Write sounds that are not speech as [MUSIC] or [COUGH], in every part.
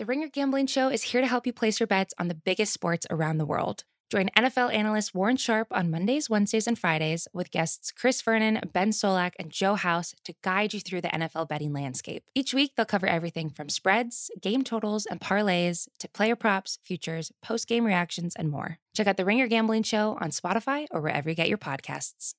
The Ringer Gambling Show is here to help you place your bets on the biggest sports around the world. Join NFL analyst Warren Sharp on Mondays, Wednesdays, and Fridays with guests Chris Vernon, Ben Solak, and Joe House to guide you through the NFL betting landscape. Each week, they'll cover everything from spreads, game totals, and parlays to player props, futures, post game reactions, and more. Check out The Ringer Gambling Show on Spotify or wherever you get your podcasts.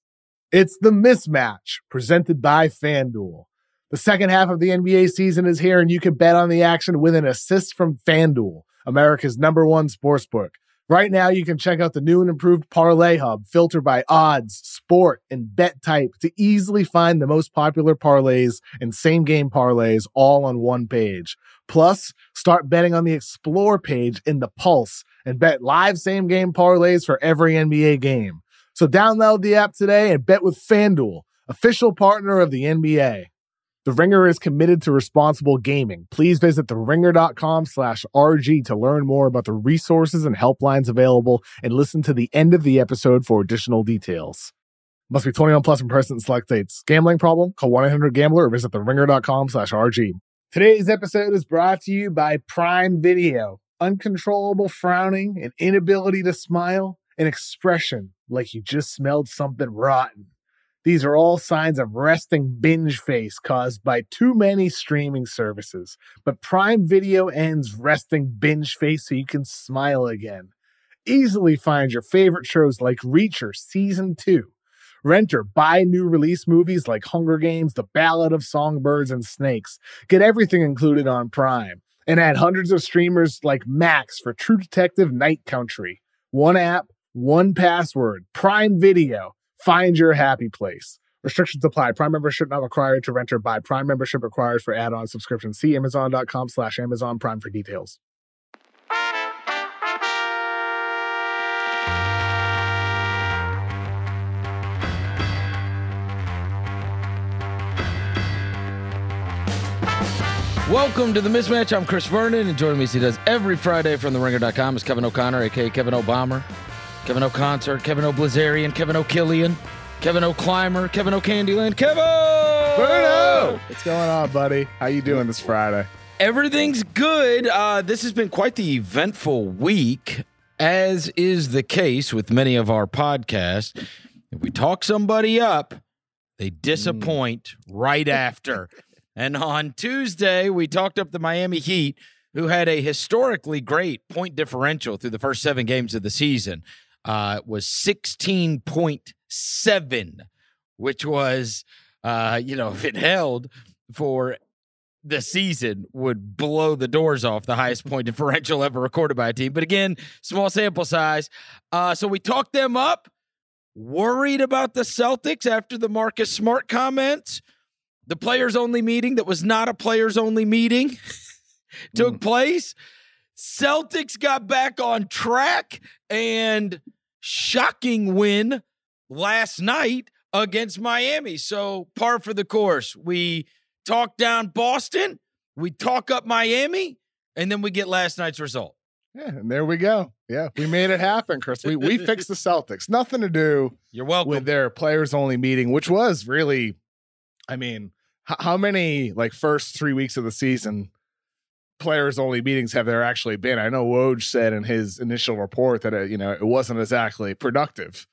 It's the mismatch presented by FanDuel. The second half of the NBA season is here, and you can bet on the action with an assist from FanDuel, America's number one sportsbook. Right now, you can check out the new and improved Parlay Hub, filtered by odds, sport, and bet type to easily find the most popular parlays and same game parlays all on one page. Plus, start betting on the Explore page in the Pulse and bet live same game parlays for every NBA game. So download the app today and bet with FanDuel, official partner of the NBA. The Ringer is committed to responsible gaming. Please visit theringer.com slash RG to learn more about the resources and helplines available and listen to the end of the episode for additional details. Must be 21 plus in person select states. Gambling problem? Call 1-800-GAMBLER or visit theringer.com slash RG. Today's episode is brought to you by Prime Video. Uncontrollable frowning, an inability to smile, an expression like you just smelled something rotten. These are all signs of resting binge face caused by too many streaming services. But Prime Video ends resting binge face so you can smile again. Easily find your favorite shows like Reacher Season 2. Rent or buy new release movies like Hunger Games, The Ballad of Songbirds and Snakes. Get everything included on Prime. And add hundreds of streamers like Max for True Detective Night Country. One app, one password, Prime Video. Find your happy place. Restrictions apply. Prime membership not required to rent or buy. Prime membership required for add-on subscription. See Amazon.com slash Amazon Prime for details. Welcome to the mismatch. I'm Chris Vernon, and joining me as he does every Friday from the ringer.com is Kevin O'Connor, aka Kevin O'Bomber, Kevin O'Concert, Kevin O'Blazarian, Kevin O'Killian, Kevin O'Climber, Kevin O'Candyland, Kevin! Bruno! What's going on, buddy? How you doing this Friday? Everything's good. Uh, this has been quite the eventful week, as is the case with many of our podcasts. If we talk somebody up, they disappoint right after. [LAUGHS] And on Tuesday, we talked up the Miami Heat, who had a historically great point differential through the first seven games of the season. Uh, it was 16.7, which was, uh, you know, [LAUGHS] if it held for the season, would blow the doors off the highest point differential ever recorded by a team. But again, small sample size. Uh, so we talked them up, worried about the Celtics after the Marcus Smart comments the players only meeting that was not a players only meeting [LAUGHS] took place. Celtics got back on track and shocking win last night against Miami. So par for the course. We talk down Boston, we talk up Miami, and then we get last night's result. Yeah, and there we go. Yeah, we made it happen, Chris. We we fixed the Celtics. Nothing to do You're welcome. with their players only meeting, which was really, I mean, h- how many like first three weeks of the season players only meetings have there actually been? I know Woj said in his initial report that it, you know it wasn't exactly productive.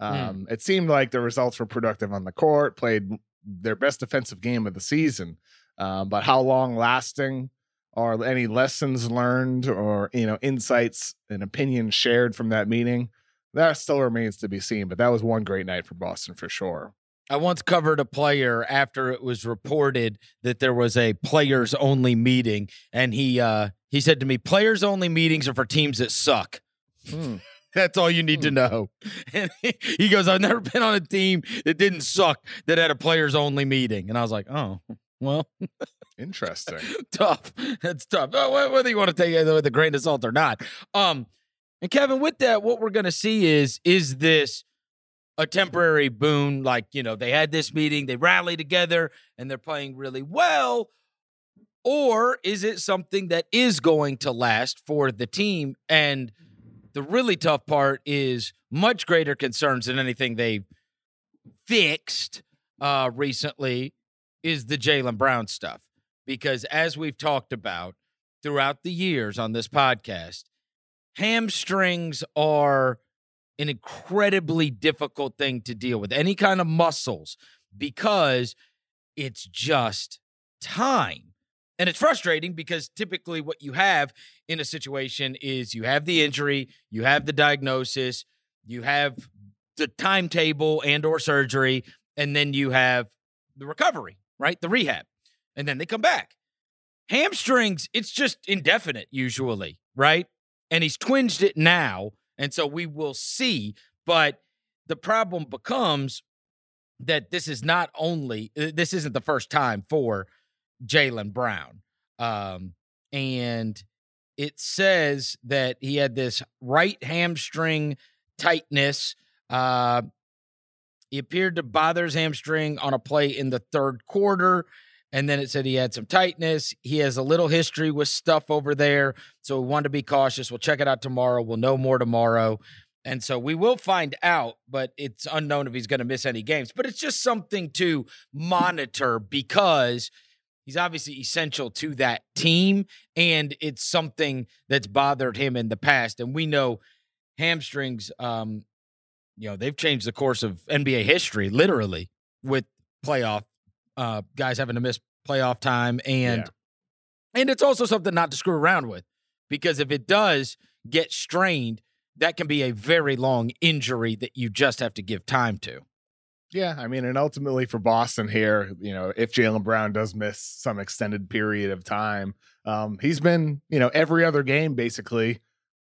Um, It seemed like the results were productive on the court, played their best defensive game of the season, um, but how long lasting? Are any lessons learned or you know insights and opinions shared from that meeting? That still remains to be seen, but that was one great night for Boston for sure. I once covered a player after it was reported that there was a players only meeting, and he uh, he said to me, "Players only meetings are for teams that suck." Hmm. [LAUGHS] That's all you need to know. [LAUGHS] And he goes, "I've never been on a team that didn't suck that had a players only meeting," and I was like, "Oh, well, Interesting. [LAUGHS] tough. That's tough. Whether you want to take it with a grain of salt or not." Um, and Kevin, with that, what we're going to see is is this a temporary boon. Like, you know, they had this meeting, they rally together, and they're playing really well. Or is it something that is going to last for the team? And the really tough part is much greater concerns than anything they've fixed uh, recently is the Jaylen Brown stuff. Because as we've talked about, throughout the years on this podcast, hamstrings are an incredibly difficult thing to deal with, any kind of muscles, because it's just time. And it's frustrating because typically what you have in a situation is you have the injury, you have the diagnosis, you have the timetable and or surgery, and then you have the recovery, right? The rehab. And then they come back. Hamstrings, it's just indefinite usually, right? And he's twinged it now. And so we will see. But the problem becomes that this is not only, uh, this isn't the first time for Jaylen Brown. Um, and it says that he had this right hamstring tightness. Uh, he appeared to bother his hamstring on a play in the third quarter. And then it said he had some tightness. He has a little history with stuff over there. So we wanted to be cautious. We'll check it out tomorrow. We'll know more tomorrow. And so we will find out, but it's unknown if he's going to miss any games. But it's just something to monitor because he's obviously essential to that team. And it's something that's bothered him in the past. And we know hamstrings, um, you know, they've changed the course of NBA history, literally, with playoff uh, guys having to miss playoff time. And yeah. and it's also something not to screw around with because if it does get strained, that can be a very long injury that you just have to give time to. Yeah, I mean, and ultimately for Boston here, you know, if Jaylen Brown does miss some extended period of time, um, he's been, you know, every other game basically,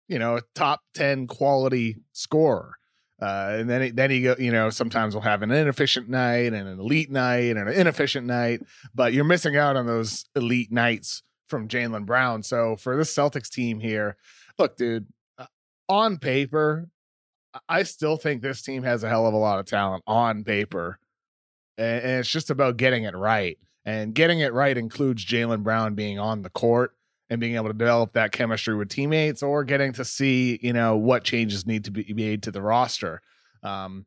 you know, a top ten quality scorer. Uh, and then then he go, you know, sometimes we'll have an inefficient night and an elite night and an inefficient night, but you're missing out on those elite nights from Jaylen Brown. So for this Celtics team here, look, dude, uh, on paper, I still think this team has a hell of a lot of talent on paper, and, and it's just about getting it right. And getting it right includes Jaylen Brown being on the court and being able to develop that chemistry with teammates, or getting to see you know what changes need to be made to the roster. Um,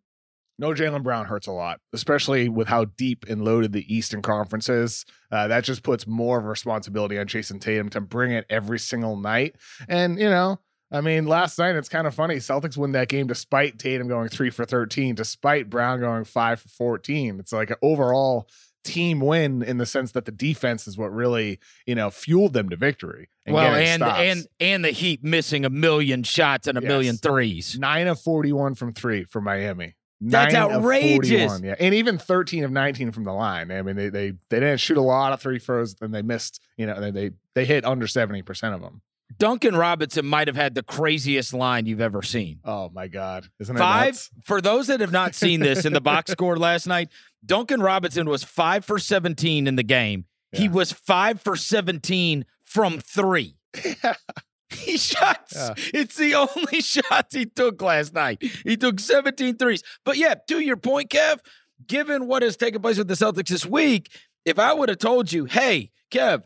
no, Jaylen Brown hurts a lot, especially with how deep and loaded the Eastern Conference is. Uh, that just puts more of responsibility on Jayson Tatum to bring it every single night. And, you know, I mean, last night it's kind of funny. Celtics win that game despite Tatum going three for 13, despite Brown going five for 14. It's like overall team win in the sense that the defense is what really, you know, fueled them to victory. And well, and stops. and and the Heat missing a million shots and a yes. million threes. Nine of 41 from three for Miami. That's Nine outrageous. yeah, and even 13 of 19 from the line. I mean, they they they didn't shoot a lot of three throws, and they missed. You know, they they, they hit under 70 percent of them. Duncan Robinson might have had the craziest line you've ever seen. Oh my God. Isn't five for those that have not seen this in the [LAUGHS] box score last night, Duncan Robinson was five for 17 in the game. Yeah. He was five for 17 from three. [LAUGHS] he shot. Yeah. It's the only [LAUGHS] shots he took last night. He took 17 threes. But yeah, to your point, Kev, given what has taken place with the Celtics this week, if I would have told you, hey, Kev,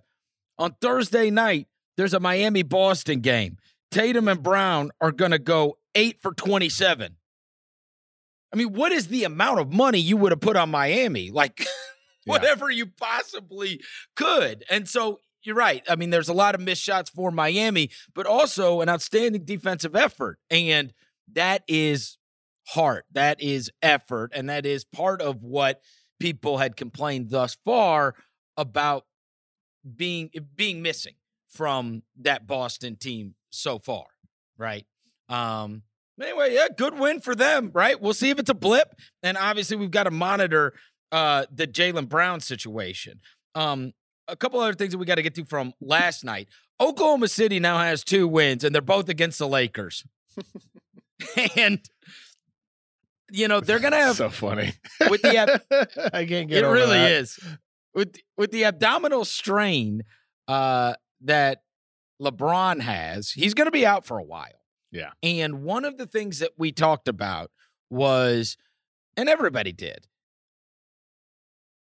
on Thursday night, there's a Miami Boston game. Tatum and Brown are going to go eight for 27. I mean, what is the amount of money you would have put on Miami? Like, [LAUGHS] whatever you possibly could. And so you're right. I mean, there's a lot of missed shots for Miami, but also an outstanding defensive effort. And that is heart, that is effort, and that is part of what people had complained thus far about being being missing from that Boston team so far, right? Um, anyway, yeah, good win for them, right? We'll see if it's a blip, and obviously we've got to monitor uh, the Jaylen Brown situation. Um, a couple other things that we got to get to from last night. Oklahoma City now has two wins, and they're both against the Lakers. [LAUGHS] and you know they're gonna have so funny with the ab- [LAUGHS] I can't get it. really that. is with with the abdominal strain. Uh, that LeBron has, he's going to be out for a while. Yeah. And one of the things that we talked about was, and everybody did,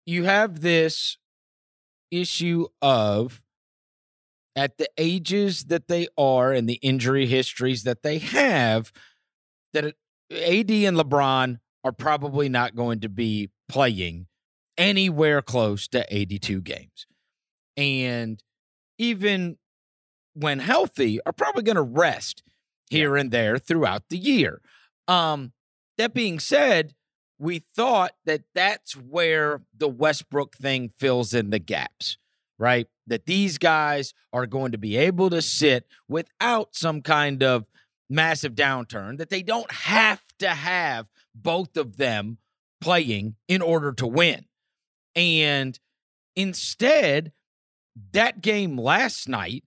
you have this issue of at the ages that they are and the injury histories that they have, that AD and LeBron are probably not going to be playing anywhere close to 82 games. And even when healthy, are probably going to rest here and there throughout the year. Um, that being said, we thought that that's where the Westbrook thing fills in the gaps, right? That these guys are going to be able to sit without some kind of massive downturn, that they don't have to have both of them playing in order to win. And instead, that game last night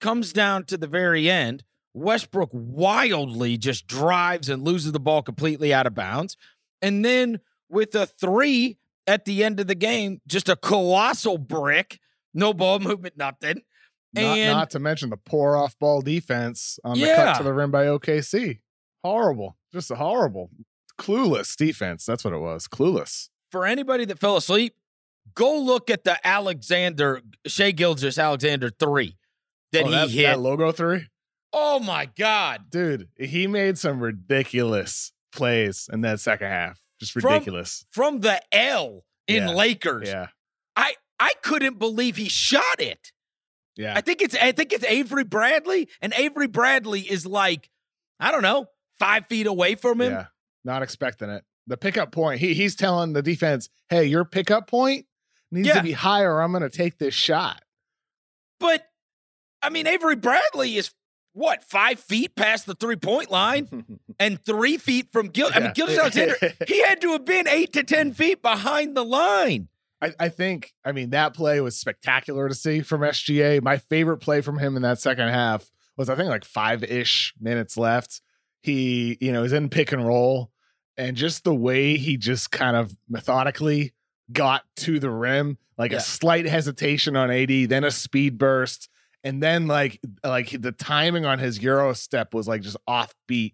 comes down to the very end. Westbrook wildly just drives and loses the ball completely out of bounds. And then with a three at the end of the game, just a colossal brick, no ball [LAUGHS] movement, nothing. Not, And not to mention the poor off ball defense on the Yeah. cut to the rim by OKC. Horrible. Just a horrible. Clueless defense. That's what it was. Clueless. for anybody that fell asleep, go look at the Alexander, Shai Gilgeous-Alexander three that Oh, he that, hit. that logo three? oh my God. Dude, he made some ridiculous plays in that second half. Just From- ridiculous. From the L in Yeah. Lakers. yeah. I I couldn't believe he shot it. Yeah. I think it's I think it's Avery Bradley, and Avery Bradley is like, I don't know, five feet away from him. Yeah. Not expecting it. The pickup point, he he's telling the defense, hey, your pickup point needs Yeah. to be higher or I'm gonna take this shot. But I mean, Avery Bradley is what five feet past the three point line [LAUGHS] and three feet from Gil. I mean, Yeah. Gilgeous-Alexander. [LAUGHS] he had to have been eight to ten feet behind the line. I, I think, I mean, that play was spectacular to see from SGA. My favorite play from him in that second half was, I think, like five ish minutes left. He, you know, is in pick and roll, and just the way he just kind of methodically got to the rim, like Yeah. a slight hesitation on AD, then a speed burst, and then like like the timing on his Euro step was like just offbeat,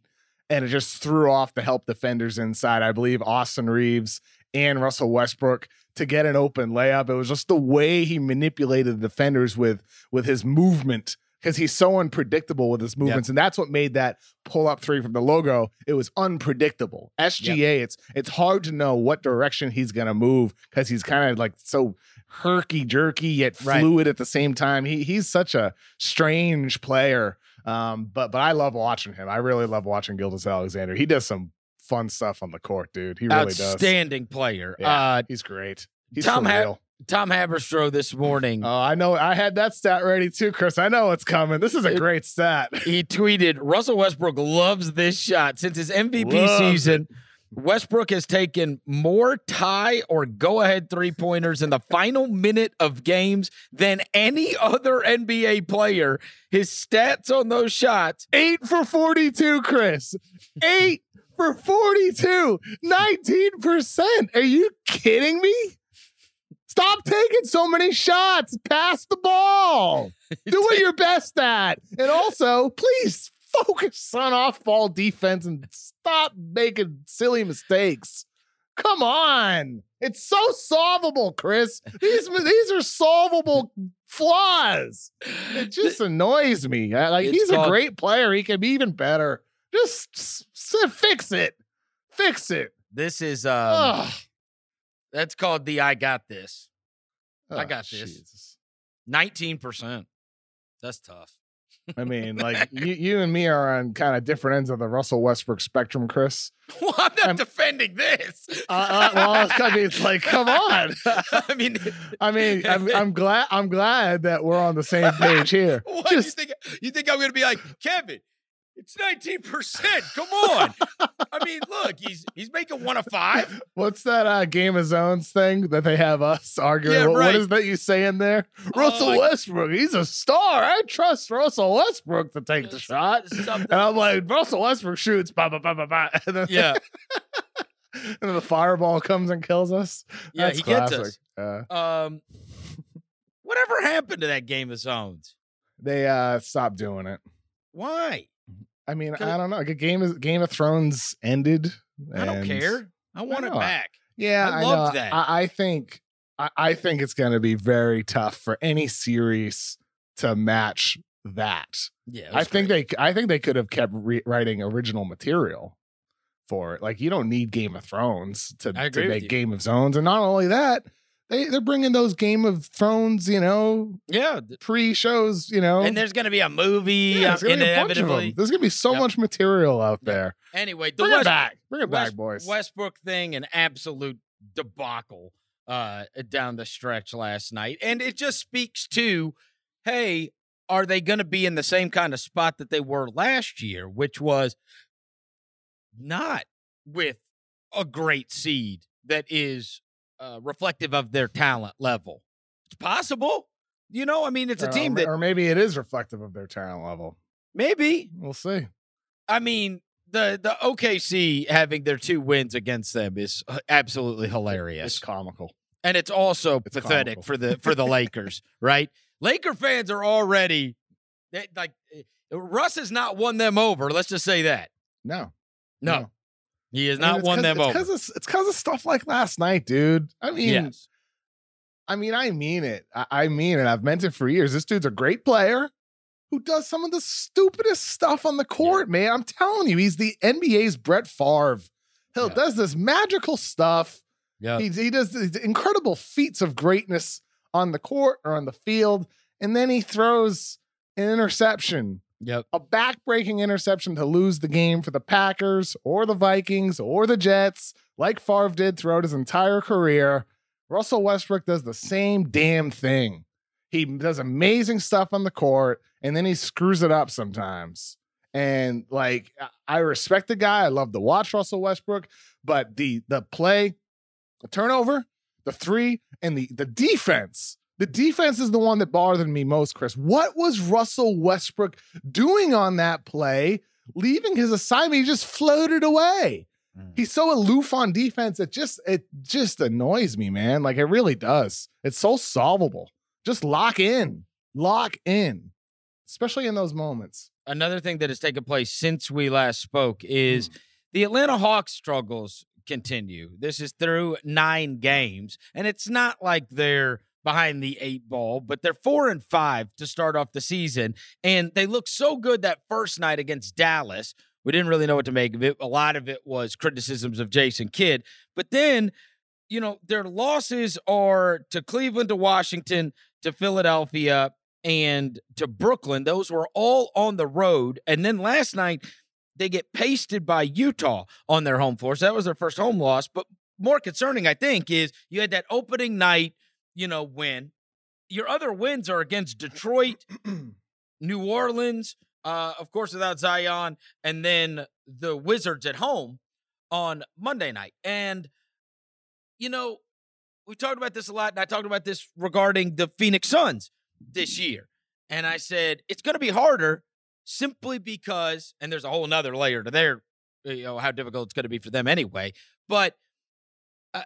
and it just threw off the help defenders inside. I believe Austin Reaves and Russell Westbrook to get an open layup. It was just the way he manipulated the defenders with with his movement because he's so unpredictable with his movements, and that's what made that pull up three from the logo. It was unpredictable. SGA, it's it's hard to know what direction he's gonna move because he's kind of like so herky jerky yet Right. fluid at the same time. He he's such a strange player. Um, but but I love watching him. I really love watching Gilgeous-Alexander. He does some fun stuff on the court, dude. He really does. Outstanding player. Yeah. Uh, He's great. He's Tom Ha- real. Tom Haberstroh this morning. Oh, I know. I had that stat ready too, Chris. I know it's coming. This is a great stat. [LAUGHS] he tweeted Russell Westbrook loves this shot since his MVP Loves season. Westbrook has taken more tie or go ahead three pointers in the final minute of games than any other NBA player. His stats on those shots [LAUGHS] Eight for 42, Chris. Eight for 42. 19%. Are you kidding me? Stop taking so many shots. Pass the ball. [LAUGHS] Do what you're best at. And also, please focus on off ball defense and stop making silly mistakes. Come on. It's so solvable, Chris. These, these are solvable flaws. It just annoys me. Like It's he's called- a great player. He can be even better. Just fix it. Fix it. This is um Ugh. That's called the I got this. I Oh, got this. 19%. That's tough. I mean, [LAUGHS] like you, you and me are on kind of different ends of the Russell Westbrook spectrum, Chris. Well, I'm not I'm- defending this. Uh, uh, well, I mean, it's like, come on. [LAUGHS] I mean, [LAUGHS] I mean, I'm, I'm glad. I'm glad that we're on the same page here. what Just- you think? You think I'm going to be like Kevin? It's 19 percent. Come on. I mean, look, he's he's making one of five. What's that uh, Game of Zones thing that they have us arguing? Yeah, right. what is that you say in there? Russell I- Westbrook, he's a star. I trust Russell Westbrook to take the shot. something- And I'm like, Russell Westbrook shoots, bah, bah, bah, bah, bah. [LAUGHS] And then, Yeah, [LAUGHS] and then the fireball comes and kills us. yeah, That's he gets us. Uh, Um, whatever happened to that game of zones? they uh stopped doing it. Why? I mean, I don't know. Like game of Game of Thrones ended. I don't care. I want it back. Yeah, I I, loved know. that. I, I think I, I think it's going to be very tough for any series to match that. Yeah, I think great. they I think they could have kept re- writing original material for it. Like you don't need Game of Thrones to, to make. Game of Zones, and not only that, they they're bringing those Game of Thrones, you know, Yeah. pre shows, you know. And there's going to be a movie yeah, there's uh, gonna be a bunch of them. inevitably. There's gonna be so Yep. much material out there. Anyway, the Bring it back. Bring it West- back, boys. Westbrook thing, an absolute debacle uh, down the stretch last night. And it just speaks to hey, are they going to be in the same kind of spot that they were last year, which was not with a great seed that is uh, reflective of their talent level? It's possible. You know, I mean, it's a Or- team that or maybe it is reflective of their talent level. maybe We'll see. I mean, the the OKC having their two wins against them is absolutely hilarious, It's comical. and it's also it's pathetic comical. for the for the [LAUGHS] Lakers, right? Laker fans are already they, like eh, Russ has not won them over. Let's just say that. No, No, he has not won them it's over. it's because of stuff like last night, dude. I mean, yes, I mean, I mean it. I, I mean it. I've meant it for years. This dude's a great player who does some of the stupidest stuff on the court, man. I'm telling you, he's the NBA's Brett Favre. He Yeah. does this magical stuff. yeah, He, he does these incredible feats of greatness on the court or on the field, and then he throws an interception, yep, a back-breaking interception to lose the game for the Packers or the Vikings or the Jets, like Favre did throughout his entire career. Russell Westbrook does the same damn thing. He does amazing stuff on the court, and then he screws it up sometimes. And like, I- respect the guy. I love to watch Russell Westbrook, but the the play, the turnover, the three, and the the defense. The defense is the one that bothered me most, Chris. What was Russell Westbrook doing on that play? Leaving his assignment, he just floated away. Mm. He's so aloof on defense. It just it just annoys me, man. Like it really does. It's so solvable. Just lock in, lock in, especially in those moments. Another thing that has taken place since we last spoke is Hmm. the Atlanta Hawks struggles continue. This is through nine games, and it's not like they're behind the eight ball, but they're four and five to start off the season. And they look so good that first night against Dallas. We didn't really know what to make of it. A lot of it was criticisms of Jason Kidd. But then, you know, their losses are to Cleveland, to Washington, to Philadelphia, and to Brooklyn. Those were all on the road. And then last night, they get pasted by Utah on their home floor. So that was their first home loss. But more concerning, I think, is you had that opening night, you know, win. Your other wins are against [CLEARS THROAT] Detroit, New Orleans, uh, of course, without Zion, and then the Wizards at home on Monday night. And, you know, we talked about this a lot, and I talked about this regarding the Phoenix Suns this year. And I said, it's going to be harder simply because, and there's a whole nother layer to their, you know, how difficult it's going to be for them anyway. But I,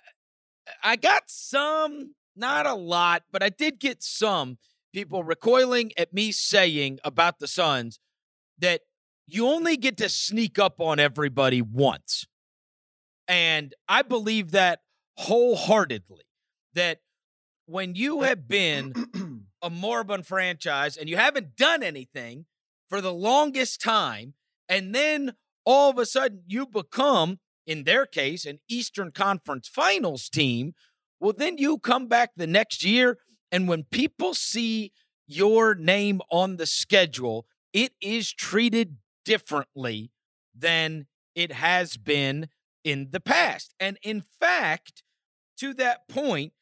I got some, not a lot, but I did get some people recoiling at me saying about the Suns that you only get to sneak up on everybody once. And I believe that wholeheartedly that when you have been [CLEARS THROAT] a moribund franchise and you haven't done anything for the longest time, and then all of a sudden you become, in their case, an Eastern Conference Finals team, well, then you come back the next year, and when people see your name on the schedule, it is treated differently than it has been in the past. And in fact, to that point,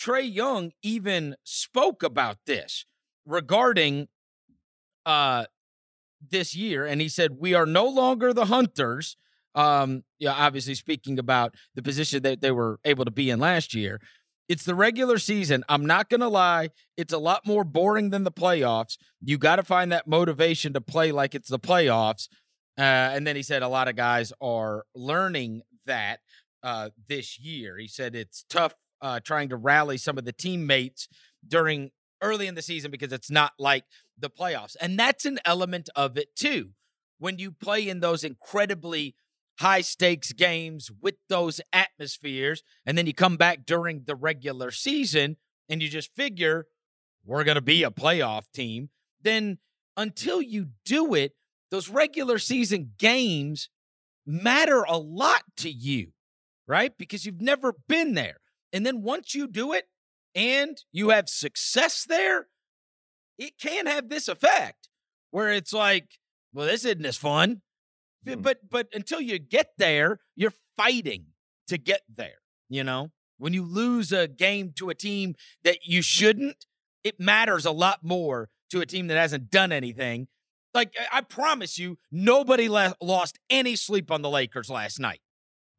Trae Young even spoke about this regarding uh this year and he said we are no longer the hunters um yeah obviously speaking about the position that they were able to be in last year it's the regular season i'm not going to lie it's a lot more boring than the playoffs you got to find that motivation to play like it's the playoffs uh, and then he said a lot of guys are learning that uh, this year he said it's tough uh, trying to rally some of the teammates during early in the season because it's not like the playoffs. And that's an element of it too. When you play in those incredibly high stakes games with those atmospheres, and then you come back during the regular season and you just figure we're going to be a playoff team, then until you do it, those regular season games matter a lot to you, right? Because you've never been there. And then once you do it, and you have success there, it can have this effect where it's like, well, this isn't as fun. Hmm. But but until you get there, you're fighting to get there. You know, when you lose a game to a team that you shouldn't, it matters a lot more to a team that hasn't done anything. Like I promise you, nobody lost any sleep on the Lakers last night.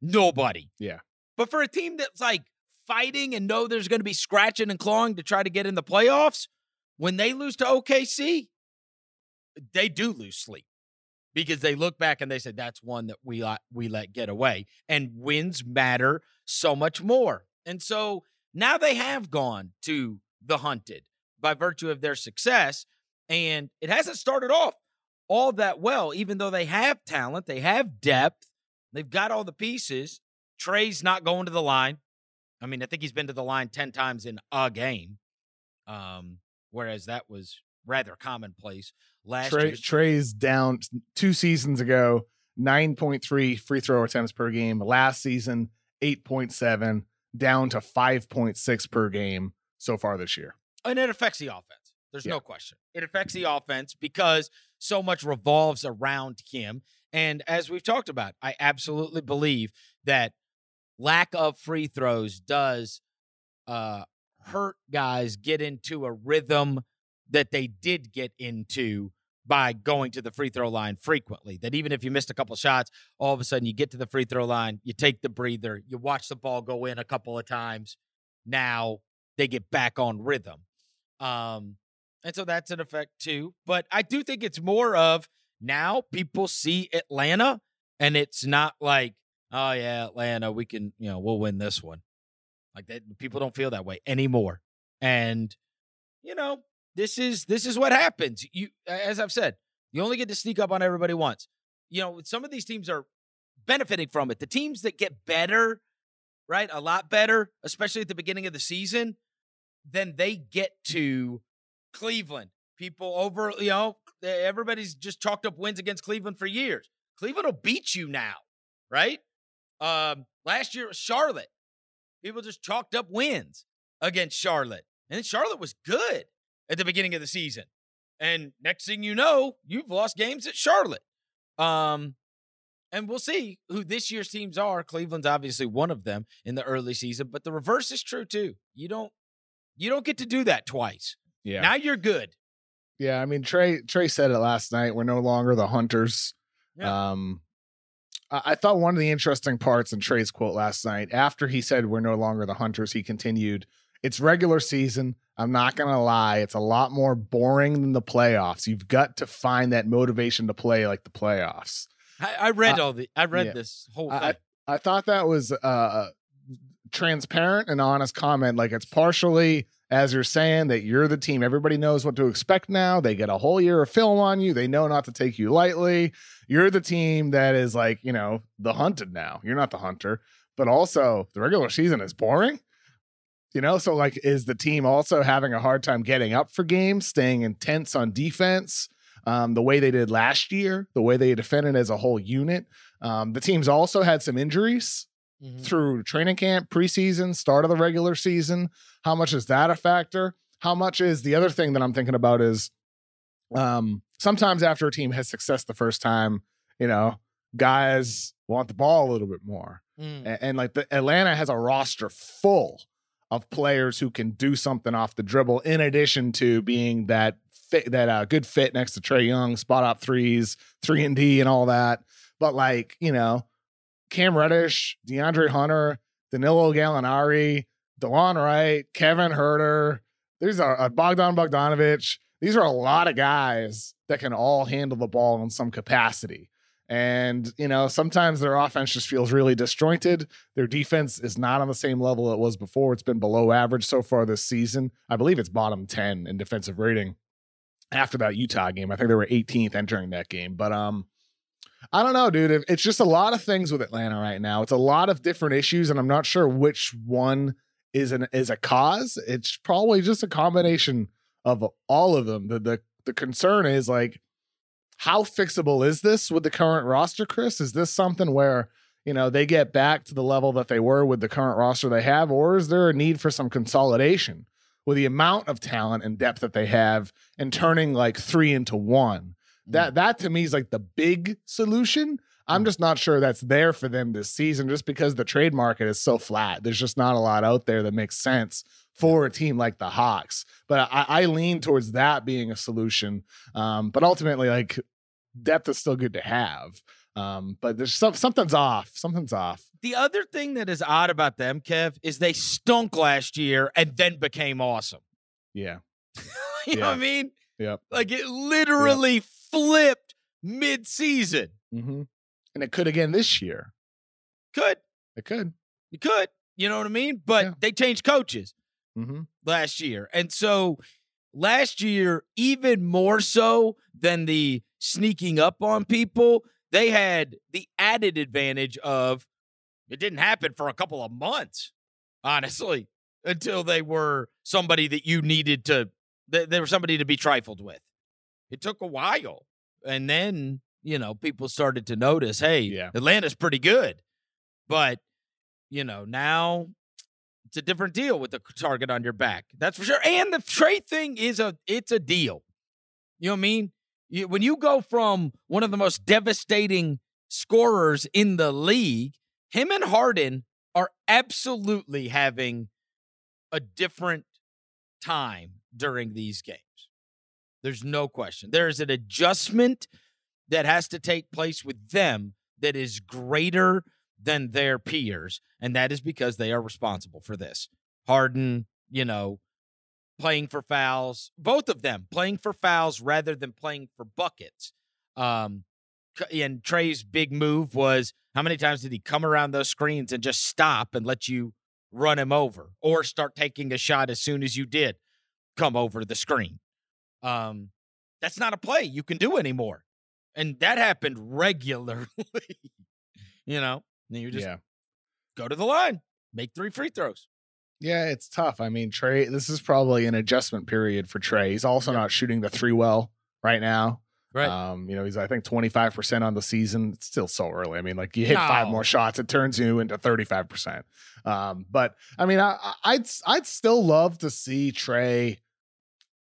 Nobody. Yeah. But for a team that's like fighting and know there's going to be scratching and clawing to try to get in the playoffs, when they lose to OKC, they do lose sleep because they look back and they say that's one that we we let get away. And wins matter so much more. And so now they have gone to the hunted by virtue of their success. And it hasn't started off all that well, even though they have talent, they have depth, they've got all the pieces. Trae's not going to the line. I mean, I think he's been to the line 10 times in a game. Um, whereas that was rather commonplace last Trae, year. Trae's down two seasons ago, 9.3 free throw attempts per game. Last season, 8.7, down to 5.6 per game so far this year. and it affects the offense. There's Yeah. no question. It affects the offense because so much revolves around him. And as we've talked about, I absolutely believe that lack of free throws does uh, hurt guys get into a rhythm that they did get into by going to the free throw line frequently. That even if you missed a couple shots, all of a sudden you get to the free throw line, you take the breather, you watch the ball go in a couple of times. Now they get back on rhythm. Um, and so that's an effect too. But I do think it's more of now people see Atlanta and it's not like, oh yeah, Atlanta, we can, you know, we'll win this one. Like that people don't feel that way anymore. And you know, this is this is what happens. You as I've said, you only get to sneak up on everybody once. You know, some of these teams are benefiting from it. The teams that get better, right? A lot better, especially at the beginning of the season, then they get to Cleveland. People over, you know, everybody's just chalked up wins against Cleveland for years. Cleveland will beat you now, right? Um, last year Charlotte. People just chalked up wins against Charlotte. And then Charlotte was good at the beginning of the season. And next thing you know, you've lost games at Charlotte. Um, and we'll see who this year's teams are. Cleveland's obviously one of them in the early season, but the reverse is true too. You don't you don't get to do that twice. Yeah. Now you're good. Yeah, I mean Trae Trae said it last night. We're no longer the hunters. Yeah. Um I, I thought one of the interesting parts in Trae's quote last night, after he said we're no longer the hunters, he continued, It's regular season. I'm not gonna lie, it's a lot more boring than the playoffs. You've got to find that motivation to play like the playoffs. I, I read all the I read yeah. this whole I- thing. I thought that was uh transparent and honest comment. Like it's partially as you're saying that you're the team. Everybody knows what to expect now. They get a whole year of film on you. They know not to take you lightly. You're the team that is like, you know, the hunted now. You're not the hunter. But also the regular season is boring. You know, so like is the team also having a hard time getting up for games, staying intense on defense? Um, the way they did last year, the way they defended as a whole unit. Um, the team's also had some injuries Mhm. through training camp, preseason, start of the regular season. How much is that a factor? How much is the other thing that I'm thinking about is um, sometimes after a team has success the first time, you know, guys want the ball a little bit more. Mm. A- And, like the Atlanta has a roster full of players who can do something off the dribble, in addition to being that fit, that uh, good fit next to Trae Young, spot up threes, three and D, and all that. But like you know, Cam Reddish, DeAndre Hunter, Danilo Gallinari, Delon Wright, Kevin Huerter. These are uh, Bogdan Bogdanovich. These are a lot of guys that can all handle the ball in some capacity. And, you know, sometimes their offense just feels really disjointed. Their defense is not on the same level it was before. It's been below average so far this season. I believe it's bottom 10 in defensive rating after that Utah game. I think they were 18th entering that game. But um I don't know, dude. It's just a lot of things with Atlanta right now. It's a lot of different issues and I'm not sure which one is an is a cause. It's probably just a combination of all of them. The the the concern is like how fixable is this with the current roster, Chris? Is this something where you know, they get back to the level that they were with the current roster they have, or is there a need for some consolidation with the amount of talent and depth that they have and turning like three into one? Mm. That that to me is like the big solution. I'm mm. just not sure that's there for them this season, just because the trade market is so flat. There's just not a lot out there that makes sense for a team like the Hawks. But I, I lean towards that being a solution. Um, but ultimately, like depth is still good to have. Um, but there's some, something's off. Something's off. The other thing that is odd about them, Kev, is they stunk last year and then became awesome. Yeah. [LAUGHS] you know what I mean? Yep. Like it literally yep. flipped mid-season. Mm-hmm. And it could again this year. Could. It could. It could. You know what I mean? But yeah. they changed coaches mm-hmm. last year. And so last year, even more so than the sneaking up on people, they had the added advantage of it didn't happen for a couple of months, honestly, until they were somebody that you needed to, they were somebody to be trifled with. It took a while. And then, you know, people started to notice, hey, yeah. Atlanta's pretty good. But, you know, now it's a different deal with the target on your back. That's for sure. And the trade thing is a it's a deal. You know what I mean? You, when you go from one of the most devastating scorers in the league, him and Harden are absolutely having a different time during these games. There's no question. There is an adjustment that has to take place with them that is greater than their peers. And that is because they are responsible for this. Harden, you know, playing for fouls, both of them playing for fouls rather than playing for buckets. Um, and Trae's big move was how many times did he come around those screens and just stop and let you run him over or start taking a shot as soon as you did come over the screen? Um, that's not a play you can do anymore. And that happened regularly, [LAUGHS] you know? And you just yeah. go to the line, make three free throws. Yeah, it's tough. I mean, Trae, this is probably an adjustment period for Trae. He's also yeah. not shooting the three well right now. Right. Um, you know, he's I think 25% on the season. It's still so early. I mean, like you hit no. five more shots, it turns you into 35%. Um, but I mean, I, I'd I'd still love to see Trae.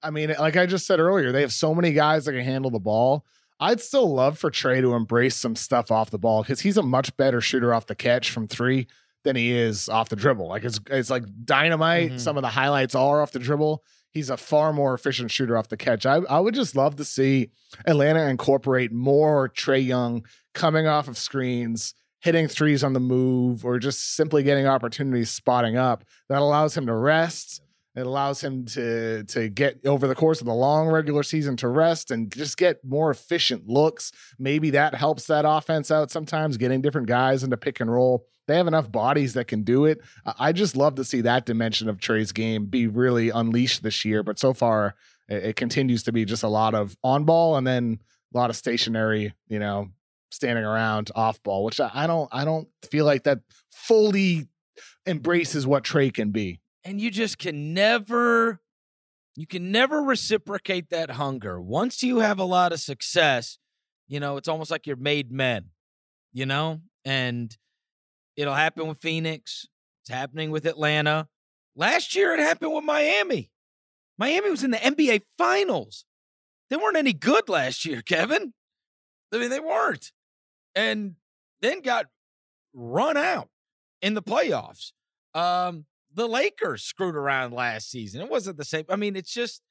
I mean, like I just said earlier, they have so many guys that can handle the ball. I'd still love for Trae to embrace some stuff off the ball because he's a much better shooter off the catch from three than he is off the dribble. Like it's it's like dynamite. Mm-hmm. Some of the highlights are off the dribble. He's a far more efficient shooter off the catch. I, I would just love to see Atlanta incorporate more Trae Young coming off of screens, hitting threes on the move, or just simply getting opportunities spotting up that allows him to rest it allows him to to get over the course of the long regular season to rest and just get more efficient looks. Maybe that helps that offense out sometimes, getting different guys into pick and roll. They have enough bodies that can do it. I just love to see that dimension of Trae's game be really unleashed this year. But so far, it continues to be just a lot of on ball and then a lot of stationary, you know, standing around off ball, which I don't I don't feel like that fully embraces what Trae can be and you just can never you can never reciprocate that hunger. Once you have a lot of success you know it's almost like you're made men you know? And it'll happen with phoenix. It's happening with atlanta. Last year it happened with miami. Miami was in the nba finals. They weren't any good last year [LAUGHS] kevin. I mean they weren't. And then got run out in the playoffs. Um the Lakers screwed around last season. It wasn't the same. I mean, it's just,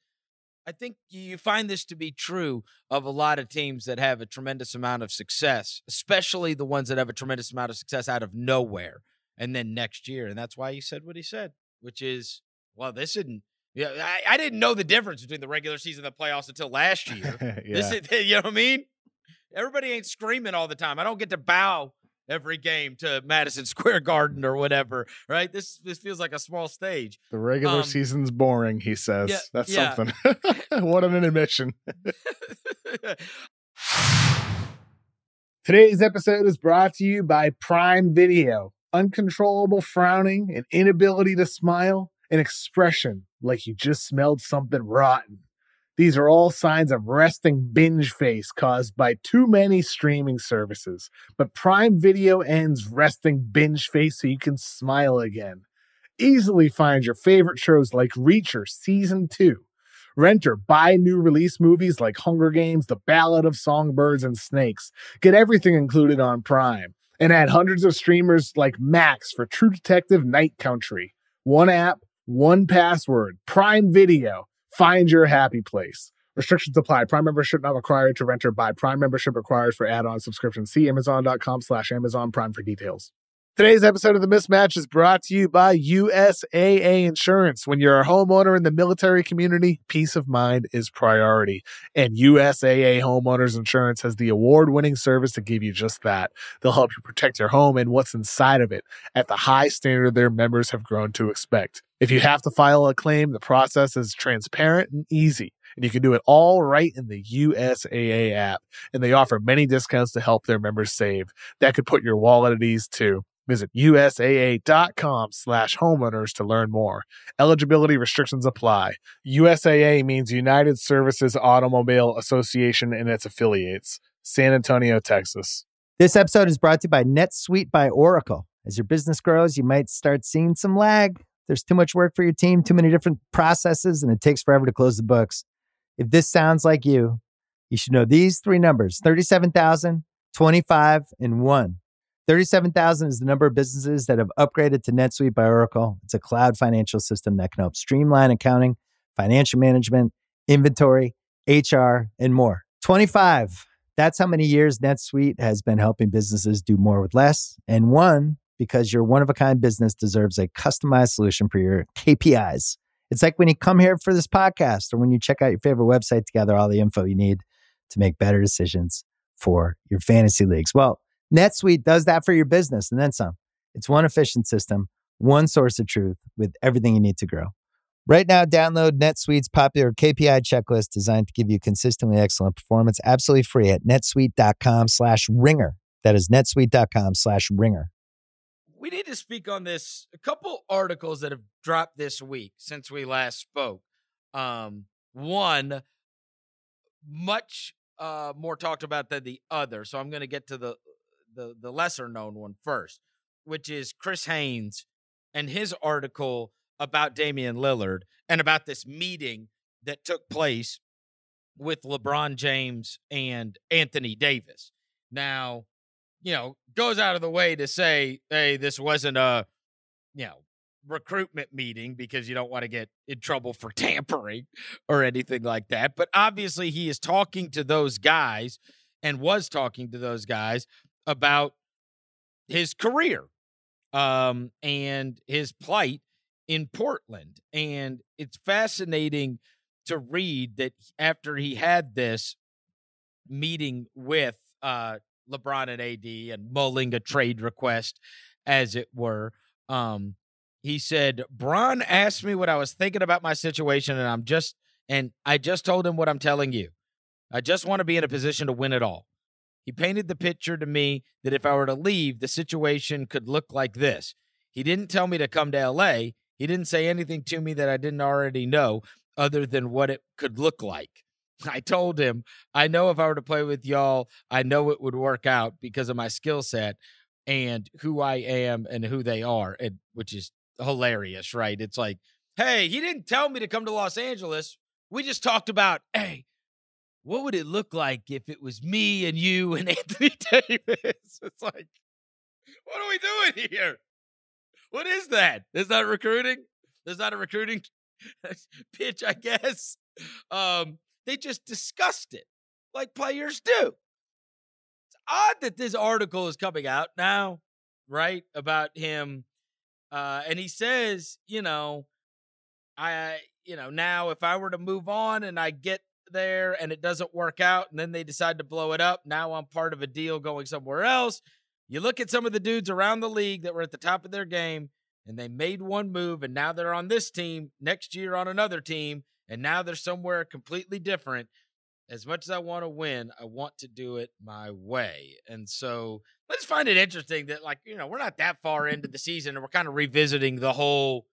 I think you find this to be true of a lot of teams that have a tremendous amount of success, especially the ones that have a tremendous amount of success out of nowhere. And then next year. And that's why he said what he said, which is, well, this didn't. Yeah, I, I didn't know the difference between the regular season and the playoffs until last [LAUGHS] year. yeah. This is, [LAUGHS] you know what I mean? Everybody ain't screaming all the time. I don't get to bow every game to Madison [LAUGHS] Square Garden or whatever, right? This this feels like a small stage. The regular um, season's boring, he says. Yeah, That's yeah. something. [LAUGHS] what an admission. [LAUGHS] Today's episode is brought to you by Prime Video. Uncontrollable frowning, an inability to smile, an expression like you just smelled something rotten. These are all signs of resting binge face caused by too many streaming services. But Prime Video ends resting binge face so you can smile again. Easily find your favorite shows like Reacher Season 2. Rent or buy new release movies like Hunger Games, The Ballad of Songbirds and Snakes. Get everything included on Prime. And add hundreds of streamers like Max for True Detective Night Country. One app, one password, Prime Video. Find your happy place. Restrictions apply. Prime membership not required to rent or buy. Prime membership required for add-on subscription. See Amazon.com slash Amazon Prime for details. Today's episode of The Mismatch is brought to you by USAA Insurance. When you're a homeowner in the military community, peace of mind is priority. And USAA Homeowners Insurance has the award winning service to give you just that. They'll help you protect your home and what's inside of it at the high standard their members have grown to expect. If you have to file a claim, the process is transparent and easy and you can do it all right in the USAA app. And they offer many discounts to help their members save. That could put your wallet at ease too. Visit USAA.com slash homeowners to learn more. Eligibility restrictions apply. USAA means United Services Automobile Association and its affiliates. San Antonio, Texas. This episode is brought to you by NetSuite by Oracle. As your business grows, you might start seeing some lag. There's too much work for your team, too many different processes, and it takes forever to close the books. If this sounds like you, you should know these three numbers 37,000, 25, and 1. 37,000 is the number of businesses that have upgraded to NetSuite by Oracle. It's a cloud financial system that can help streamline accounting, financial management, inventory, HR, and more. 25, that's how many years NetSuite has been helping businesses do more with less. And one, because your one of a kind business deserves a customized solution for your KPIs. It's like when you come here for this podcast or when you check out your favorite website to gather all the info you need to make better decisions for your fantasy leagues. Well, NetSuite does that for your business and then some. It's one efficient system, one source of truth with everything you need to grow. Right now, download NetSuite's popular KPI checklist designed to give you consistently excellent performance absolutely free at netsuite.com slash ringer. That is netsuite.com slash ringer. We need to speak on this. A couple articles that have dropped this week since we last spoke. Um, one, much uh, more talked about than the other. So I'm going to get to the the the lesser known one first, which is Chris Haynes and his article about Damian Lillard and about this meeting that took place with LeBron James and Anthony Davis. Now, you know, goes out of the way to say, hey, this wasn't a, you know, recruitment meeting because you don't want to get in trouble for [LAUGHS] tampering or anything like that. But obviously, he is talking to those guys and was talking to those guys about his career um, and his plight in Portland. And it's fascinating to read that after he had this meeting with uh, LeBron and AD and mulling a trade request, as it were, um, he said, Bron asked me what I was thinking about my situation, and I'm just, and I just told him what I'm telling you. I just want to be in a position to win it all. He painted the picture to me that if I were to leave, the situation could look like this. He didn't tell me to come to LA. He didn't say anything to me that I didn't already know other than what it could look like. [LAUGHS] I told him, I know if I were to play with y'all, I know it would work out because of my skill set and who I am and who they are, and which is hilarious, right? It's like, hey, he didn't tell me to come to Los Angeles. We just talked about, hey, what would it look like if it was me and you and [LAUGHS] Anthony Davis? It's like, what are we doing here? What is that? Is that recruiting? Is that a recruiting [LAUGHS] pitch? I guess. Um, they just discussed it like players do. It's odd that this article is coming out now, right? About him. Uh, and he says, you know, I, you know, now if I were to move on and I get there and it doesn't work out and then they decide to blow it up, now I'm part of a deal going somewhere else. You look at some of the dudes around the league that were at the top of their game and they made one move and now they're on this team, next year on another team, and now they're somewhere completely different. As much as I want to win, I want to do it my way. And so just find it interesting that, like, you know, we're not that far into the season and we're kind of revisiting the whole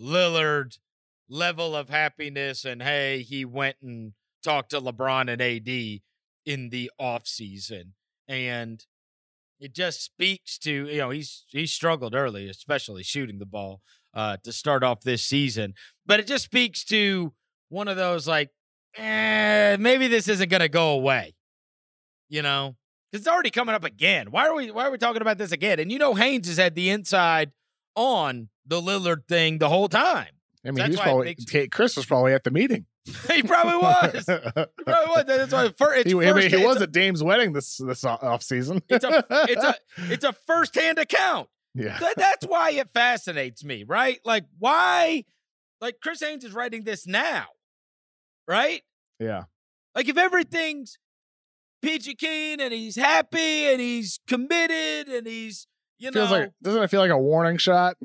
Lillard level of happiness and hey, he went and talked to LeBron and AD in the offseason. And it just speaks to, you know, he's he struggled early, especially shooting the ball uh to start off this season. But it just speaks to one of those like, eh, maybe this isn't gonna go away. You know? Because it's already coming up again. Why are we why are we talking about this again? And you know Haynes has had the inside on the Lillard thing the whole time. I mean, That's he was why it probably makes- Chris was probably at the meeting. [LAUGHS] he probably was. He probably was. That's why fir- it's he, I mean, he was a- at Dame's wedding this this off season. It's a it's a [LAUGHS] it's a first hand account. yeah. That, that's why it fascinates me, right? Like why like Chris Haynes is writing this now. Right? Yeah. Like if everything's peachy keen and he's happy and he's committed and he's you Feels know like doesn't it feel like a warning shot?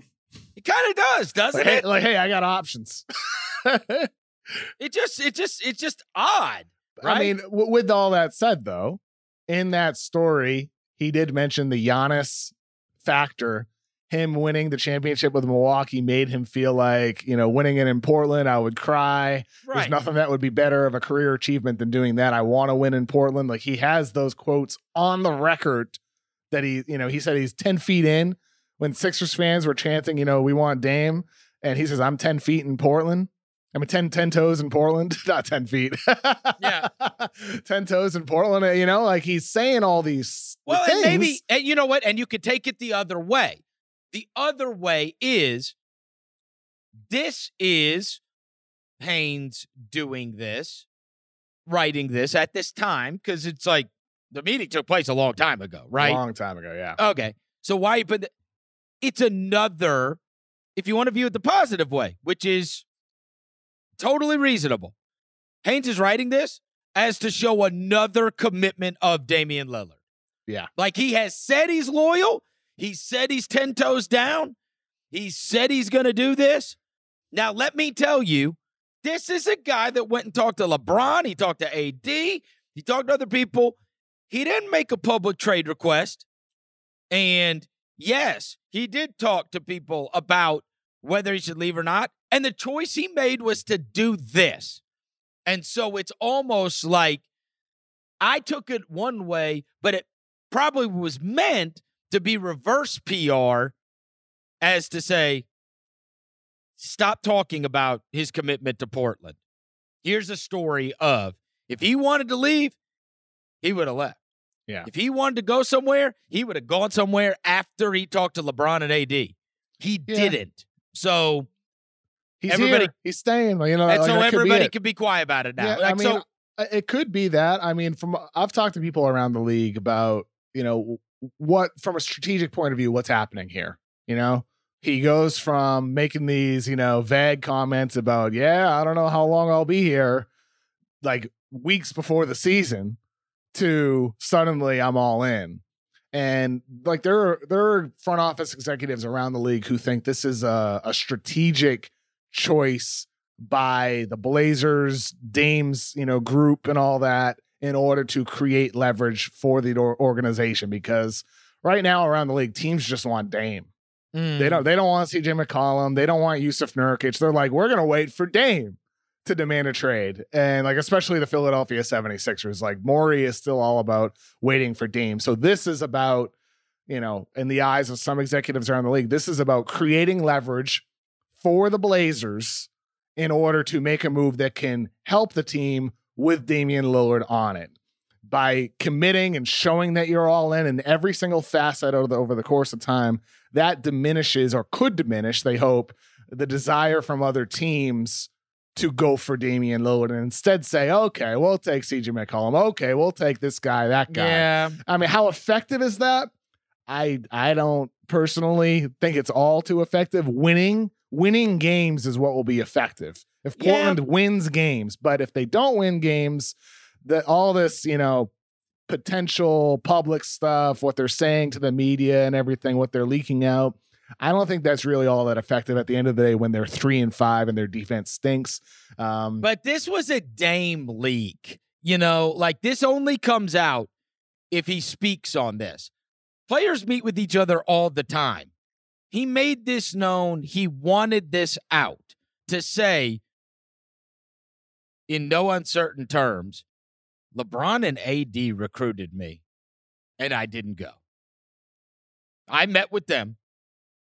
It kind of does, doesn't Like hey, it? like, hey, I got options. [LAUGHS] It just it just it's just odd. Right? I mean, w- with all that said, though, in that story, he did mention the Giannis factor. Him winning the championship with Milwaukee made him feel like, you know, winning it in Portland, I would cry. There's nothing that would be better of a career achievement than doing that. I want to win in Portland. Like he has those quotes on the record that he, you know, he said he's 10 feet in when Sixers fans were chanting, you know, we want Dame. And he says, I'm 10 feet in Portland. I mean, 10, 10 toes in Portland, [LAUGHS] not 10 feet. Yeah. [LAUGHS] 10 toes in Portland. You know, like he's saying all these. Well, things. and maybe, and you know what? And you could take it the other way. The other way is this is Haynes doing this, writing this at this time, because it's like the meeting took place a long time ago, right? A long time ago. Yeah. Okay. So why you put the, it's another, if you want to view it the positive way, which is totally reasonable. Haynes is writing this as to show another commitment of Damian Lillard. Yeah. Like he has said he's loyal. He said he's 10 toes down. He said he's going to do this. Now, let me tell you, this is a guy that went and talked to LeBron. He talked to AD. He talked to other people. He didn't make a public trade request. And yes, he did talk to people about whether he should leave or not. And the choice he made was to do this. And so it's almost like I took it one way, but it probably was meant to be reverse PR as to say, stop talking about his commitment to Portland. Here's a story of if he wanted to leave, he would have left. Yeah. If he wanted to go somewhere, he would have gone somewhere after he talked to LeBron and AD. He Yeah. didn't. So He's everybody- here. He's staying. You know, and like, so that could be everybody be quiet about it now. Yeah, Like, I mean, so uh, it could be that. I mean, from I've talked to people around the league about you know what from a strategic point of view, what's happening here. You know, he goes from making these you know vague comments about yeah, I don't know how long I'll be here, like weeks before the season, to suddenly I'm all in. And like there are there are front office executives around the league who think this is a, a strategic choice by the Blazers, Dames, you know, group and all that in order to create leverage for the organization because right now around the league teams just want Dame. mm, They don't they don't want CJ McCollum, they don't want Yusuf Nurkic. They're like we're going to wait for Dame to demand a trade. And like especially the Philadelphia 76ers like Morey is still all about waiting for Dame. So this is about you know, in the eyes of some executives around the league, this is about creating leverage for the Blazers in order to make a move that can help the team with Damian Lillard on it. By committing and showing that you're all in in every single facet the, over the course of time, that diminishes or could diminish, they hope, the desire from other teams to go for Damian Lillard and instead say, okay, we'll take CJ McCollum. Okay, we'll take this guy, that guy. yeah. I mean, how effective is that? I I don't personally think it's all too effective. Winning winning games is what will be effective. If Yeah. Portland wins games, but if they don't win games, that all this, you know, potential public stuff, what they're saying to the media and everything, what they're leaking out, I don't think that's really all that effective at the end of the day when they're three and five and their defense stinks. Um, But this was a Dame leak. You know, like this only comes out if he speaks on this. Players meet with each other all the time. He made this known. He wanted this out. to say in no uncertain terms, LeBron and AD recruited me and I didn't go. I met with them.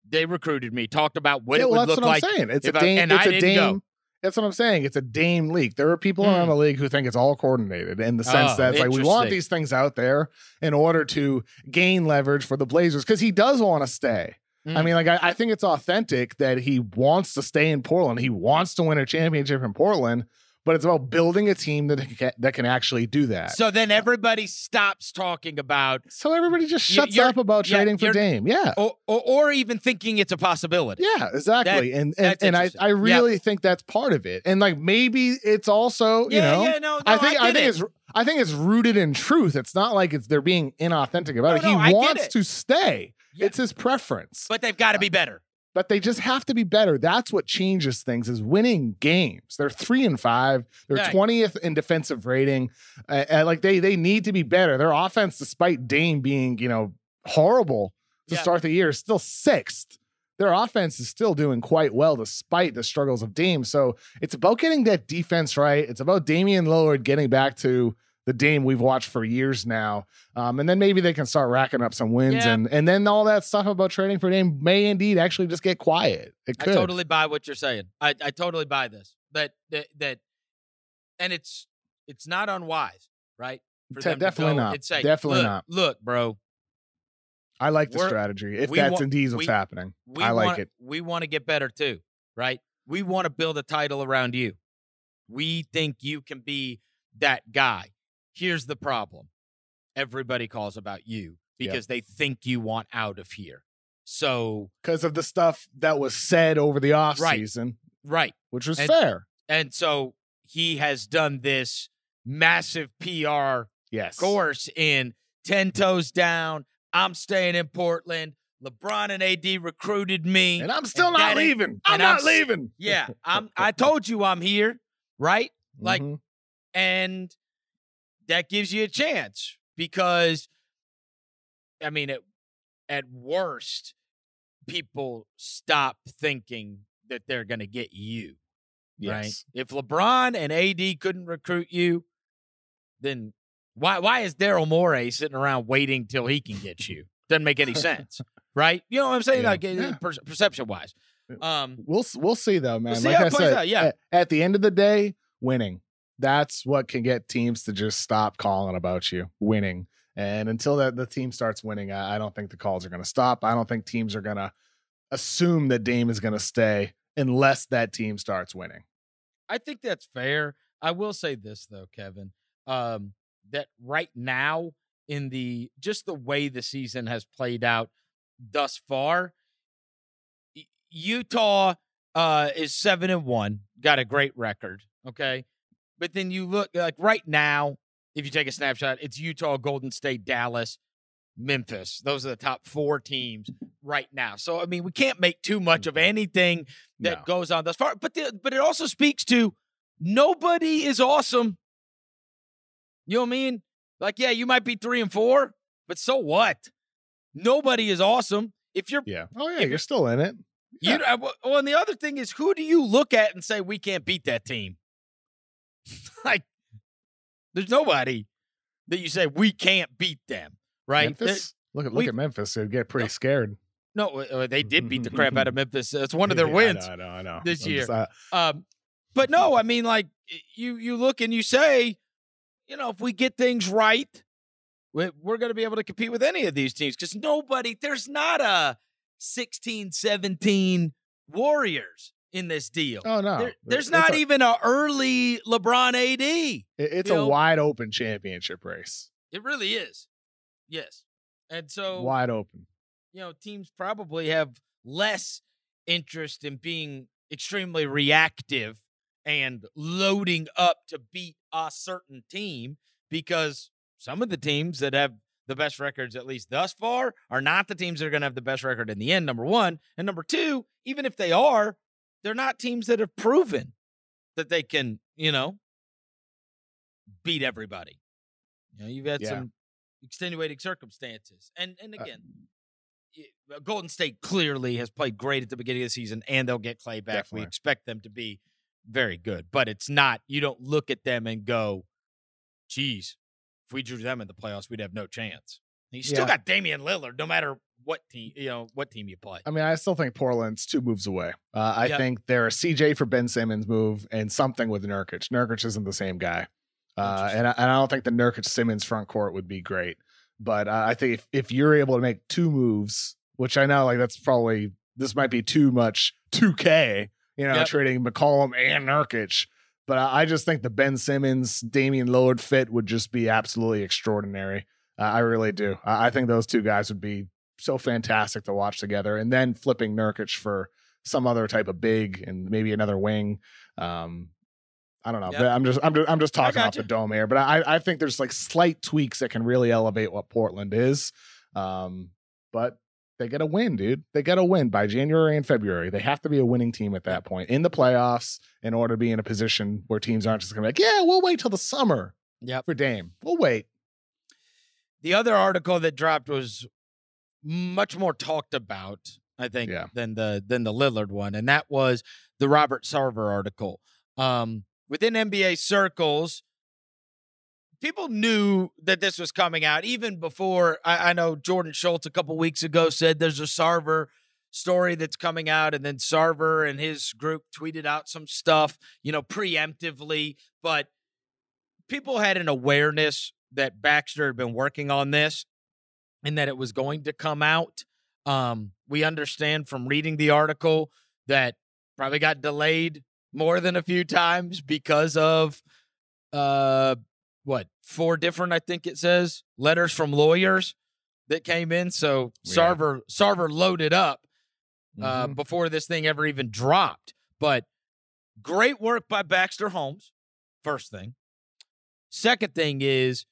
They recruited me, talked about what yeah, it well, would that's look what like. I'm saying. It's a if I- Dame. and it's I a didn't go. That's what I'm saying. It's a Dame league. There are people Hmm. around the league who think it's all coordinated in the sense Oh, that it's like we want these things out there in order to gain leverage for the Blazers because he does want to stay. I Mm. mean, like I, I think it's authentic that he wants to stay in Portland. He wants to win a championship in Portland, but it's about building a team that can, that can actually do that. So, then everybody stops talking about, So everybody just shuts up about yeah, trading for Dame. Yeah. or, or, or even thinking it's a possibility. Yeah, exactly. and and, and I. I really think that's part of it. And like maybe it's also, you yeah, know, yeah, no, no, I think I, get think it. it's I think it's rooted in truth. It's not like it's they're being inauthentic about No, it. he I wants it. to stay. It's his preference. but they've got to be better. But they just have to be better. That's what changes things is winning games. They're 3 and 5. They're 20th in defensive rating. Uh, and like they they need to be better. Their offense despite Dame being, you know, horrible to Yeah. start the year is still 6th. Their offense is still doing quite well despite the struggles of Dame. So it's about getting that defense right. It's about Damian Lillard getting back to the Dame we've watched for years now. Um, and then maybe they can start racking up some wins. Yeah. And and then all that stuff about trading for Dame may indeed actually just get quiet. It I totally buy what you're saying. I, I totally buy this. That that that, and it's it's not unwise, right? For Te- them to definitely go not. and say, Definitely "Look, not. Look, bro, I like the strategy. If that's want- indeed what's we- happening. we I like want, it. We want to get better too, right? We want to build a title around you. We think you can be that guy. Here's the problem. Everybody calls about you Yep. because they think you want out of here. So, Because of the stuff that was said over the off season, right. which was And- fair. And so he has done this massive PR Yes. course in 10 toes down. I'm staying in Portland. LeBron and AD recruited me. And I'm still And not leaving. I'm and I'm not leaving. yeah, I'm [LAUGHS] I told you I'm here, right? like- Mhm. And that gives you a chance because I mean at, at worst people stop thinking that they're going to get you, right? If LeBron and AD couldn't recruit you, then why why is Daryl Morey sitting around waiting till he can get you? Doesn't make any [LAUGHS] sense, right? You know what I'm saying? Yeah. Like Yeah. per- perception wise. Um, We'll we'll see though, man. see like I said, yeah. at, at the end of the day, winning. That's what can get teams to just stop calling about you. Winning. And until that the team starts winning, I, I don't think the calls are going to stop. I don't think teams are going to assume that Dame is going to stay unless that team starts winning. I think that's fair. I will say this though, Kevin, um, that right now in the just the way the season has played out thus far, Utah uh, is seven and one, got a great record. Okay, but then you look like right now, if you take a snapshot, it's Utah, Golden State, Dallas, Memphis. Those are the top four teams right now. So I mean, we can't make too much of anything that No. goes on thus far. But the, but it also speaks to nobody is awesome. You know what I mean? Like, yeah, you might be three and four, but so what? Nobody is awesome. If you're, Yeah. Oh yeah, If- you're still in it. you, uh, well, and the other thing is, who do you look at and say we can't beat that team? [LAUGHS] like, there's nobody that you say we can't beat them, right? Memphis. Look at look at Memphis. They'd get pretty No. scared. no, uh, they did beat the [LAUGHS] crap out of Memphis. It's one of their Yeah, wins. I know, I know, I know. this I'm just, year. uh, Um, but no, I mean, like you you look and you say, you know, if we get things right, we- we're going to be able to compete with any of these teams because nobody, there's not a 16, 17 Warriors in this deal. oh no. There- there's It's not a- even a early LeBron AD. it- It's a know- wide open championship race. It really is. Yes. And so, Wide open. you know, teams probably have less interest in being extremely reactive and loading up to beat a certain team because some of the teams that have the best records, at least thus far, are not the teams that are going to have the best record in the end, number one. And number two, even if they are, they're not teams that have proven that they can, you know, beat everybody. You know, you've had Yeah. some extenuating circumstances. And and Uh, again, uh, Golden State clearly has played great at the beginning of the season, and they'll get Clay back. Definitely. We expect them to be very good, but it's not. You don't look at them and go, "Geez, if we drew them in the playoffs, we'd have no chance." You still Yeah. got Damian Lillard, no matter what team you know what team you play. I mean, I still think Portland's two moves away. Uh, I Yep. think they're a CJ for Ben Simmons move and something with Nurkic. Nurkic isn't the same guy. Uh, and, I, and I don't think the Nurkic Simmons front court would be great. But uh, I think if, if you're able to make two moves, which I know like that's probably this might be too much 2K, you know, Yep. trading McCollum and Nurkic. But I I just think the Ben Simmons, Damian Lillard fit would just be absolutely extraordinary. Uh, I really do. I, I think those two guys would be so fantastic to watch together. And then flipping Nurkic for some other type of big and maybe another wing. Um, I don't know. Yep. But I'm just I'm just I'm just talking off the dome here. But I I think there's like slight tweaks that can really elevate what Portland is. Um, but they get a win, dude. They get a win by January and February. They have to be a winning team at that point in the playoffs in order to be in a position where teams aren't just gonna be like, yeah, we'll wait till the summer Yeah, for Dame. We'll wait. The other article that dropped was much more talked about, I think, Yeah. than the than the Lillard one, and that was the Robert Sarver article. Um, within NBA circles, people knew that this was coming out even before. I, I know Jordan Schultz a couple weeks ago said there's a Sarver story that's coming out, and then Sarver and his group tweeted out some stuff, you know, preemptively, but people had an awareness that Baxter had been working on this and that it was going to come out. Um, we understand from reading the article that probably got delayed more than a few times because of uh what four different I think it says letters from lawyers that came in. So Yeah. Sarver Sarver loaded up uh, Mhm. before this thing ever even dropped. But great work by Baxter Holmes. First thing. Second thing is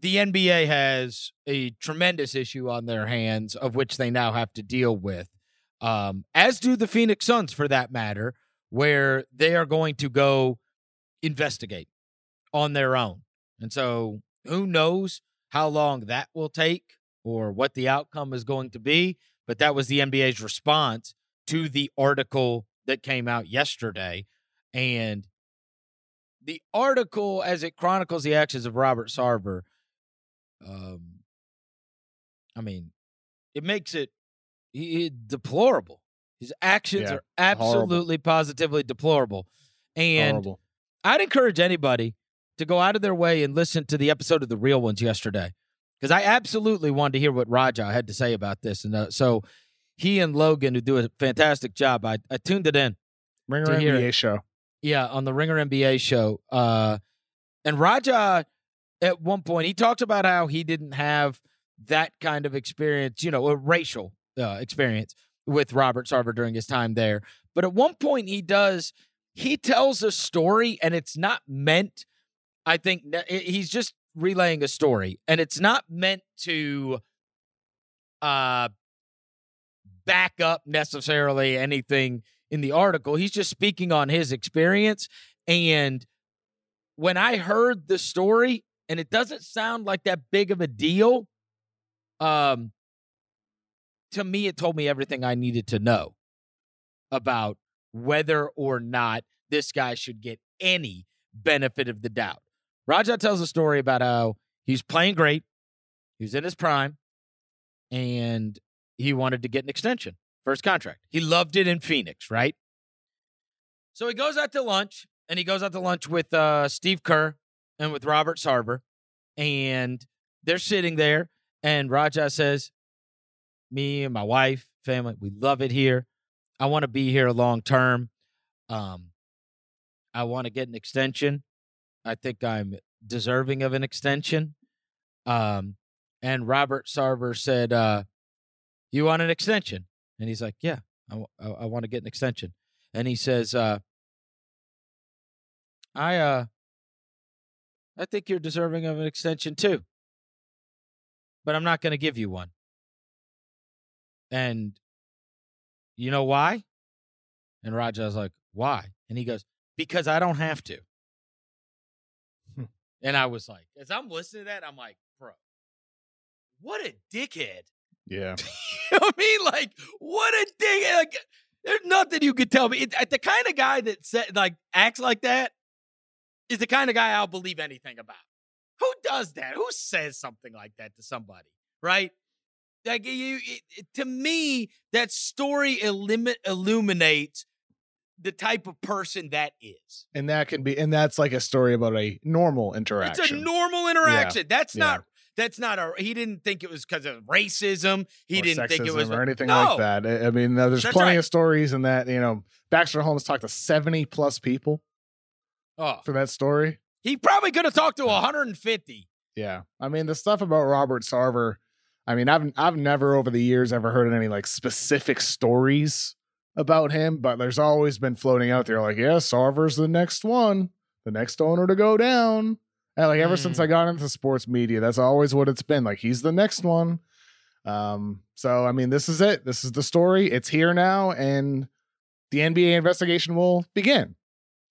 the NBA has a tremendous issue on their hands, of which they now have to deal with, um, as do the Phoenix Suns for that matter, where they are going to go investigate on their own. And so who knows how long that will take or what the outcome is going to be. But that was the NBA's response to the article that came out yesterday. And the article, as it chronicles the actions of Robert Sarver, um, I mean, it makes it he, deplorable. His actions Yeah, are absolutely, positively deplorable. And Horrible. I'd encourage anybody to go out of their way and listen to the episode of the real ones yesterday because I absolutely wanted to hear what Raja had to say about this. And uh, so he and Logan, who do a fantastic job, I, I tuned it in. Ringer NBA it. show. Yeah, on the Ringer NBA show. Uh, and Raja, at one point, he talked about how he didn't have that kind of experience, you know, a racial uh, experience with Robert Sarver during his time there. But at one point, he does, he tells a story, and it's not meant, I think, he's just relaying a story, and it's not meant to uh, back up necessarily anything in the article. He's just speaking on his experience. And when I heard the story, and it doesn't sound like that big of a deal, um, to me, it told me everything I needed to know about whether or not this guy should get any benefit of the doubt. Raja tells a story about how he's playing great, he was in his prime, and he wanted to get an extension his contract. He loved it in Phoenix, right? So he goes out to lunch, and he goes out to lunch with uh, Steve Kerr and with Robert Sarver, and they're sitting there, and Raja says, "Me and my wife, family, we love it here. I want to be here long term. Um, I want to get an extension. I think I'm deserving of an extension." Um, and Robert Sarver said, uh, "You want an extension?" And he's like, "Yeah, I, want to get an extension." And he says, uh, "I, uh, I think you're deserving of an extension too, but I'm not going to give you one." And you know why? And Raja's like, "Why?" And he goes, "Because I don't have to." Hmm. and I was like, as I'm listening to that, I'm like, "Bro, what a dickhead!" Yeah. [LAUGHS] you know what I mean? Like, what a thing. Like, there's nothing you could tell me. It, the kind of guy that said, like acts like that is the kind of guy I'll believe anything about. Who does that? Who says something like that to somebody? Right? Like you, it, to me, that story illumin- illuminates the type of person that is. And that can be, and that's like a story about a normal interaction. It's a normal interaction. Yeah. That's yeah. not. That's not a. He didn't think it was because of racism. He or didn't think it was or anything no. like that. I mean, there's That's plenty right. of stories in that. You know, Baxter Holmes talked to 70 plus people Oh, for that story. he probably could have talked to 150. Yeah. I mean, the stuff about Robert Sarver, I mean, I've I've never over the years ever heard any like specific stories about him, but there's always been floating out there like, yeah, Sarver's the next one, the next owner to go down. And like ever since Mm. I got into sports media, that's always what it's been. Like he's the next one. Um, so I mean, this is it. This is the story. It's here now, and the NBA investigation will begin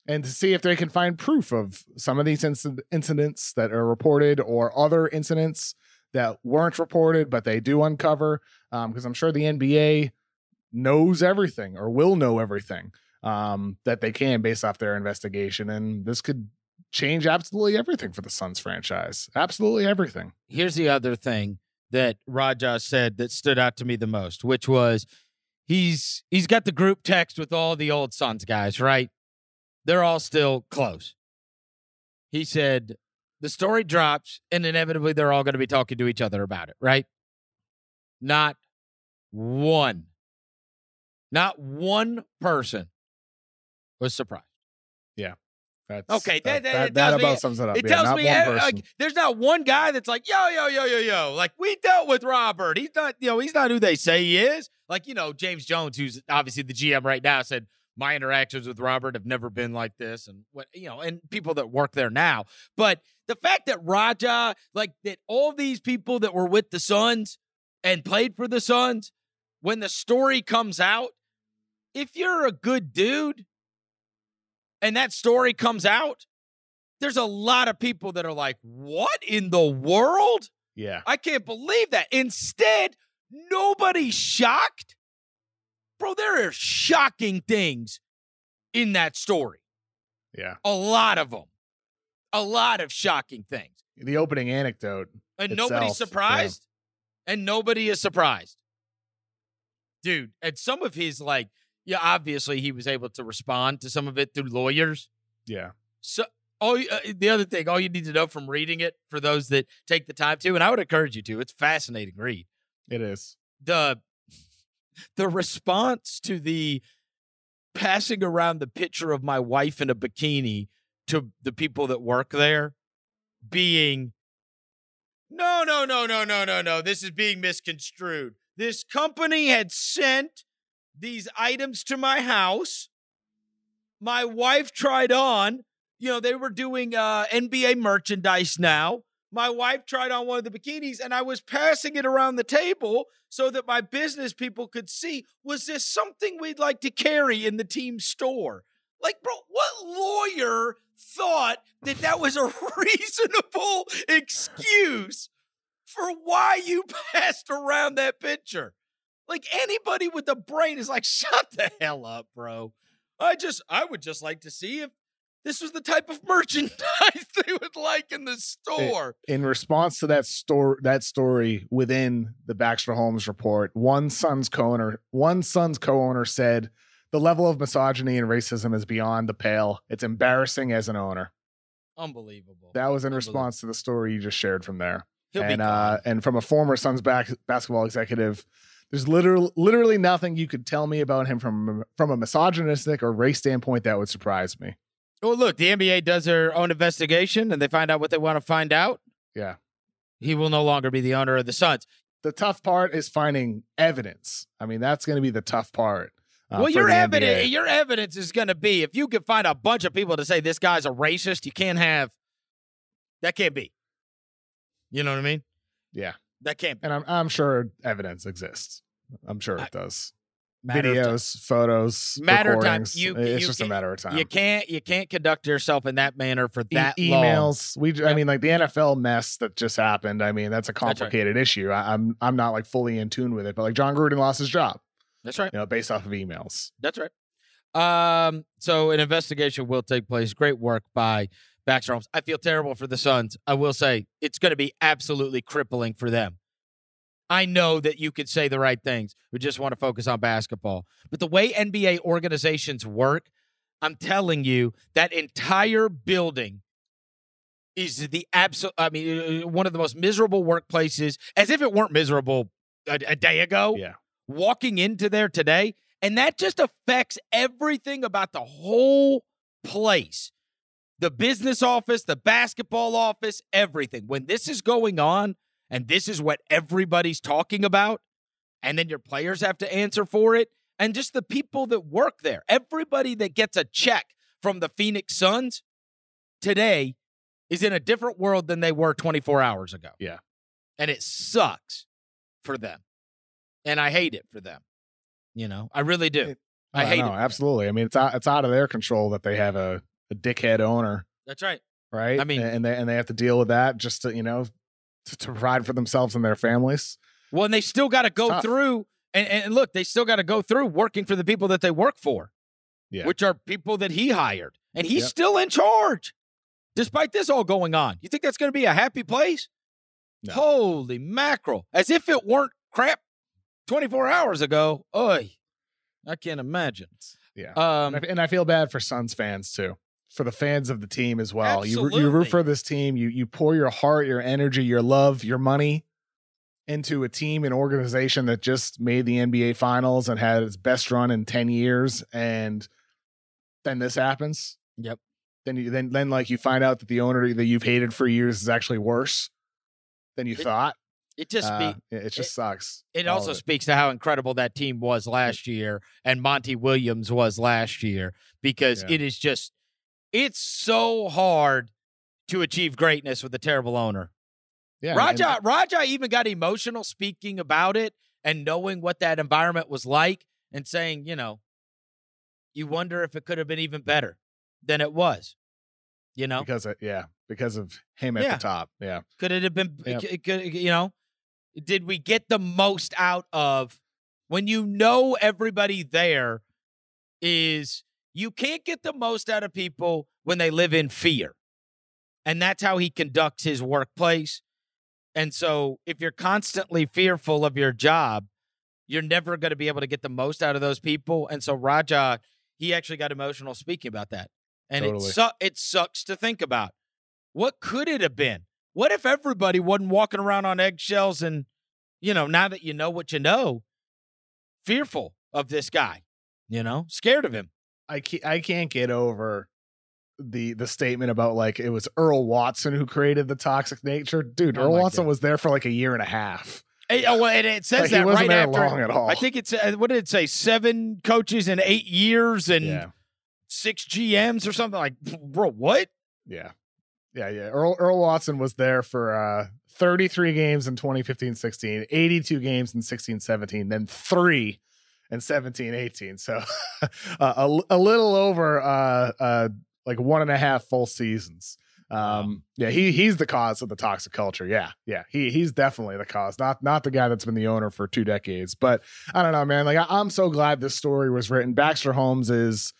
and to see if they can find proof of some of these inc- incidents that are reported or other incidents that weren't reported but they do uncover because i'm sure the nba knows everything or will know everything um, that they can based off their investigation and this could change absolutely everything for the suns franchise absolutely everything Here's the other thing that Raja said that stood out to me the most, which was he's he's got the group text with all the old Suns guys, right? They're all still close. He said the story drops and inevitably they're all going to be talking to each other about it, right? Not one, not one person was surprised. Yeah. That's Okay, that, that- that- that, tells me- about sums it up It Yeah, tells me like there's not one guy that's like yo yo yo yo yo like we dealt with Robert. He's not you know he's not who they say he is. Like you know James Jones, who's obviously the GM right now, said my interactions with Robert have never been like this, and what you know, and people that work there now. But the fact that Raja, like that, all these people that were with the Suns and played for the Suns, when the story comes out, if you're a good dude, and that story comes out there's a lot of people that are like, what in the world? yeah I can't believe that. Instead, nobody's shocked. Bro, there are shocking things in that story. yeah A lot of them. A lot of shocking things. the opening anecdote And Itself, nobody's yeah. surprised. And nobody is surprised. Dude, and some of his, like, yeah, obviously he was able to respond to some of it through lawyers. yeah So, all uh, the other thing, all you need to know from reading it for those that take the time to, and I would encourage you to, it's fascinating read. it is The [LAUGHS] the response to the passing around the picture of my wife in a bikini to the people that work there being no, no, no, no, no, no, no. This is being misconstrued. This company had sent these items to my house. My wife tried on. You know, they were doing uh, NBA merchandise now. My wife tried on one of the bikinis and I was passing it around the table so that my business people could see was this something we'd like to carry in the team store? Like, bro, what lawyer thought that that was a [LAUGHS] reasonable excuse for why you [LAUGHS] passed around that picture? Like, anybody with a brain is like, shut the hell up, bro. I just, I would just like to see if this was the type of merchandise [LAUGHS] they would like in the store. in response to that story that story within the Baxter Holmes report, one Suns co-owner, one Suns co-owner said the level of misogyny and racism is beyond the pale. It's embarrassing as an owner. Unbelievable. That was in response to the story you just shared from there. He'll be and uh and from a former Suns back, basketball executive, there's literally literally nothing you could tell me about him from from a misogynistic or race standpoint that would surprise me. Well, look, the NBA does their own investigation and they find out what they want to find out. Yeah. He will no longer be the owner of the Suns. The tough part is finding evidence. I mean, that's going to be the tough part. uh, well, your evidence, your evidence is going to be if you can find a bunch of people to say this guy's a racist, you can't have that. Can't be. You know what I mean? Yeah. That can't. Be. and I'm I'm sure evidence exists. I'm sure I- it does. Matter videos, photos, Matter of time. You- it's you just a matter of time. You can't you can't conduct yourself in that manner for E- that long. emails. We, I mean, like the NFL mess that just happened. I mean, that's a right. complicated issue. I, I'm, I'm not like fully in tune with it, but like Jon Gruden lost his job, That's right. you know, based off of emails. That's right. Um, so an investigation will take place. Great work by Baxter Holmes. I feel terrible for the Suns. I will say it's going to be absolutely crippling for them. I know that you could say the right things. We just want to focus on basketball. But the way NBA organizations work, I'm telling you, that entire building is the absolute, I mean, uh, one of the most miserable workplaces, as if it weren't miserable a, a day ago Yeah. walking into there today, and that just affects everything about the whole place the business office, the basketball office, everything. When this is going on, and this is what everybody's talking about, and then your players have to answer for it, and just the people that work there, everybody that gets a check from the Phoenix Suns today is in a different world than they were 24 hours ago. Yeah. And it sucks for them. And I hate it for them. You know, I really do. It- I hate know, it. absolutely. I mean, it's out, it's out of their control that they have a, a dickhead owner, That's right. right? I mean- and they and they have to deal with that just to you know to, to provide for themselves and their families. Well, and they still got to go tough. through and, and look, they still got to go through working for the people that they work for, Yeah. which are people that he hired. And he's Yep. still in charge despite this all going on. You think that's going to be a happy place? No. Holy mackerel. As if it weren't crap 24 hours ago. Oy. I can't imagine. Yeah. Um, and, I, and I feel bad for Suns fans too, for the fans of the team as well. You you root for this team. You you pour your heart, your energy, your love, your money into a team and organization that just made the NBA Finals and had its best run in ten years, and then this happens. Yep. Then you then then like you find out that the owner that you've hated for years is actually worse than you It- thought. it just Uh, be, it, it just sucks. It also of speaks to how incredible that team was last year and Monty Williams was last year because Yeah. it is just it's so hard to achieve greatness with a terrible owner. Yeah, and- Raja Raja even got emotional speaking about it and knowing what that environment was like and saying, you know, you wonder if it could have been even better than it was. You know, because of, yeah, because of him at Yeah. the top. Yeah. could it have been Yep. c- could, you know, did we get the most out of when you know everybody there is you can't get the most out of people when they live in fear. And that's how he conducts his workplace. And so if you're constantly fearful of your job, you're never going to be able to get the most out of those people. And so Raja, he actually got emotional speaking about that. And Totally. it su- it sucks to think about. What could it have been? What if everybody wasn't walking around on eggshells and, you know, now that you know what you know, fearful of this guy, you know, scared of him. I can't, I can't get over the the statement about like it was Earl Watson who created the toxic nature. Dude, Oh Earl Watson God. was there for like a year and a half. Hey, oh, well, and it says Like, that wasn't right after. long at all. I think it's uh, what did it say? Seven coaches in eight years and yeah, six GMs or something like. Bro, what? yeah, yeah, yeah. Earl Earl Watson was there for uh 33 games in 2015-16, 82 games in 16-17, then three in 17-18. So [LAUGHS] uh, a, a little over uh uh like one and a half full seasons. Um, yeah, he he's the cause of the toxic culture. Yeah, yeah, he he's definitely the cause, not not the guy that's been the owner for two decades. But I don't know, man. Like I, I'm so glad this story was written. Baxter Holmes is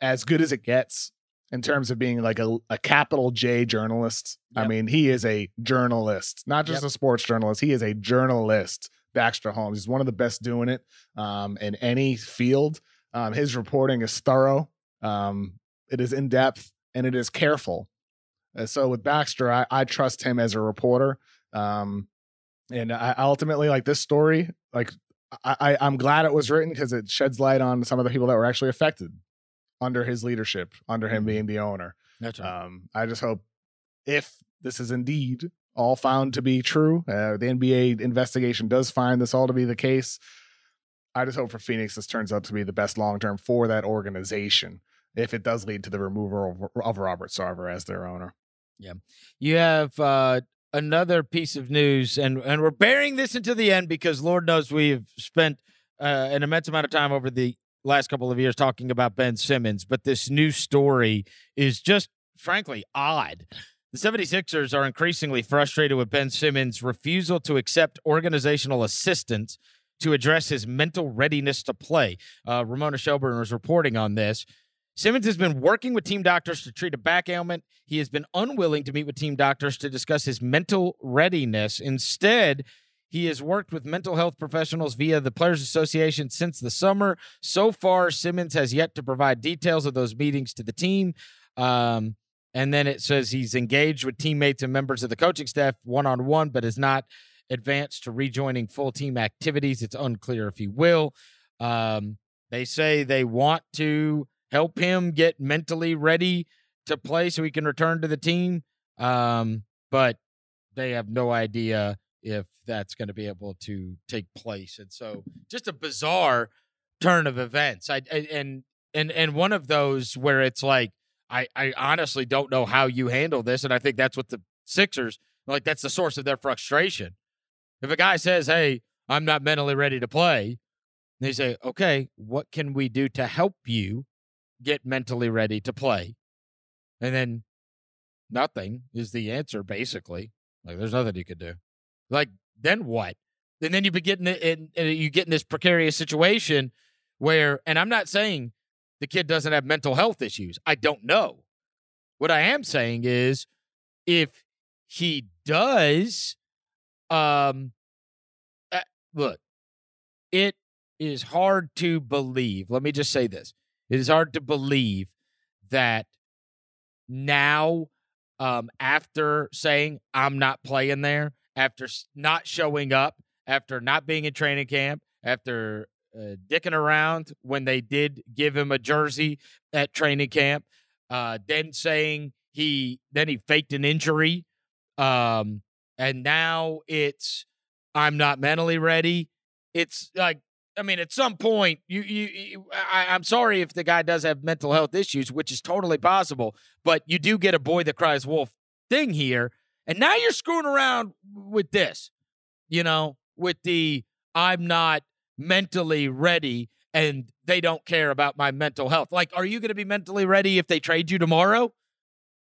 as good as it gets in terms of being like a, a capital J journalist. I mean, he is a journalist, not just Yep. a sports journalist. He is a journalist. Baxter Holmes. He's one of the best doing it um, in any field. Um, his reporting is thorough. Um, it is in depth and it is careful. Uh, so with Baxter, I, I trust him as a reporter. Um, and I ultimately like this story. Like I, I I'm glad it was written because it sheds light on some of the people that were actually affected under his leadership, under him being the owner. That's Um, I just hope if this is indeed all found to be true, uh, the NBA investigation does find this all to be the case. I just hope for Phoenix this turns out to be the best long term for that organization if it does lead to the removal of, of Robert Sarver as their owner. Yeah. You have uh, another piece of news, and and we're bearing this into the end because Lord knows we've spent uh, an immense amount of time over the last couple of years talking about Ben Simmons, but this new story is just frankly odd. The 76ers are increasingly frustrated with Ben Simmons' refusal to accept organizational assistance to address his mental readiness to play. Uh, Ramona Shelburne was reporting on this. Simmons has been working with team doctors to treat a back ailment. He has been unwilling to meet with team doctors to discuss his mental readiness. Instead, he has worked with mental health professionals via the Players Association since the summer. So far, Simmons has yet to provide details of those meetings to the team. Um, and then it says he's engaged with teammates and members of the coaching staff one on one, but has not advanced to rejoining full team activities. It's unclear if he will. Um, they say they want to help him get mentally ready to play so he can return to the team. Um, but they have no idea if that's going to be able to take place. And so just a bizarre turn of events. I and and and one of those where it's like I, I honestly don't know how you handle this. And I think that's what the Sixers, like, that's the source of their frustration. If a guy says, Hey, I'm not mentally ready to play, they say, Okay, what can we do to help you get mentally ready to play? And then nothing is the answer, basically. Like, there's nothing you could do. Like, then what? And then you begin in, in, you get in this precarious situation where, and I'm not saying the kid doesn't have mental health issues. I don't know. What I am saying is if he does, um, uh, look, it is hard to believe. Let me just say this it is hard to believe that now, um, after saying, I'm not playing there, after not showing up, after not being in training camp, after uh, dicking around when they did give him a jersey at training camp. Uh, then saying he then he faked an injury, um, and now it's I'm not mentally ready. It's like I mean, at some point, you, you, you I, I'm sorry if the guy does have mental health issues, which is totally possible, but you do get a boy that cries wolf thing here, and now you're screwing around with this, you know, with the I'm not mentally ready and they don't care about my mental health. Like, are you going to be mentally ready if they trade you tomorrow?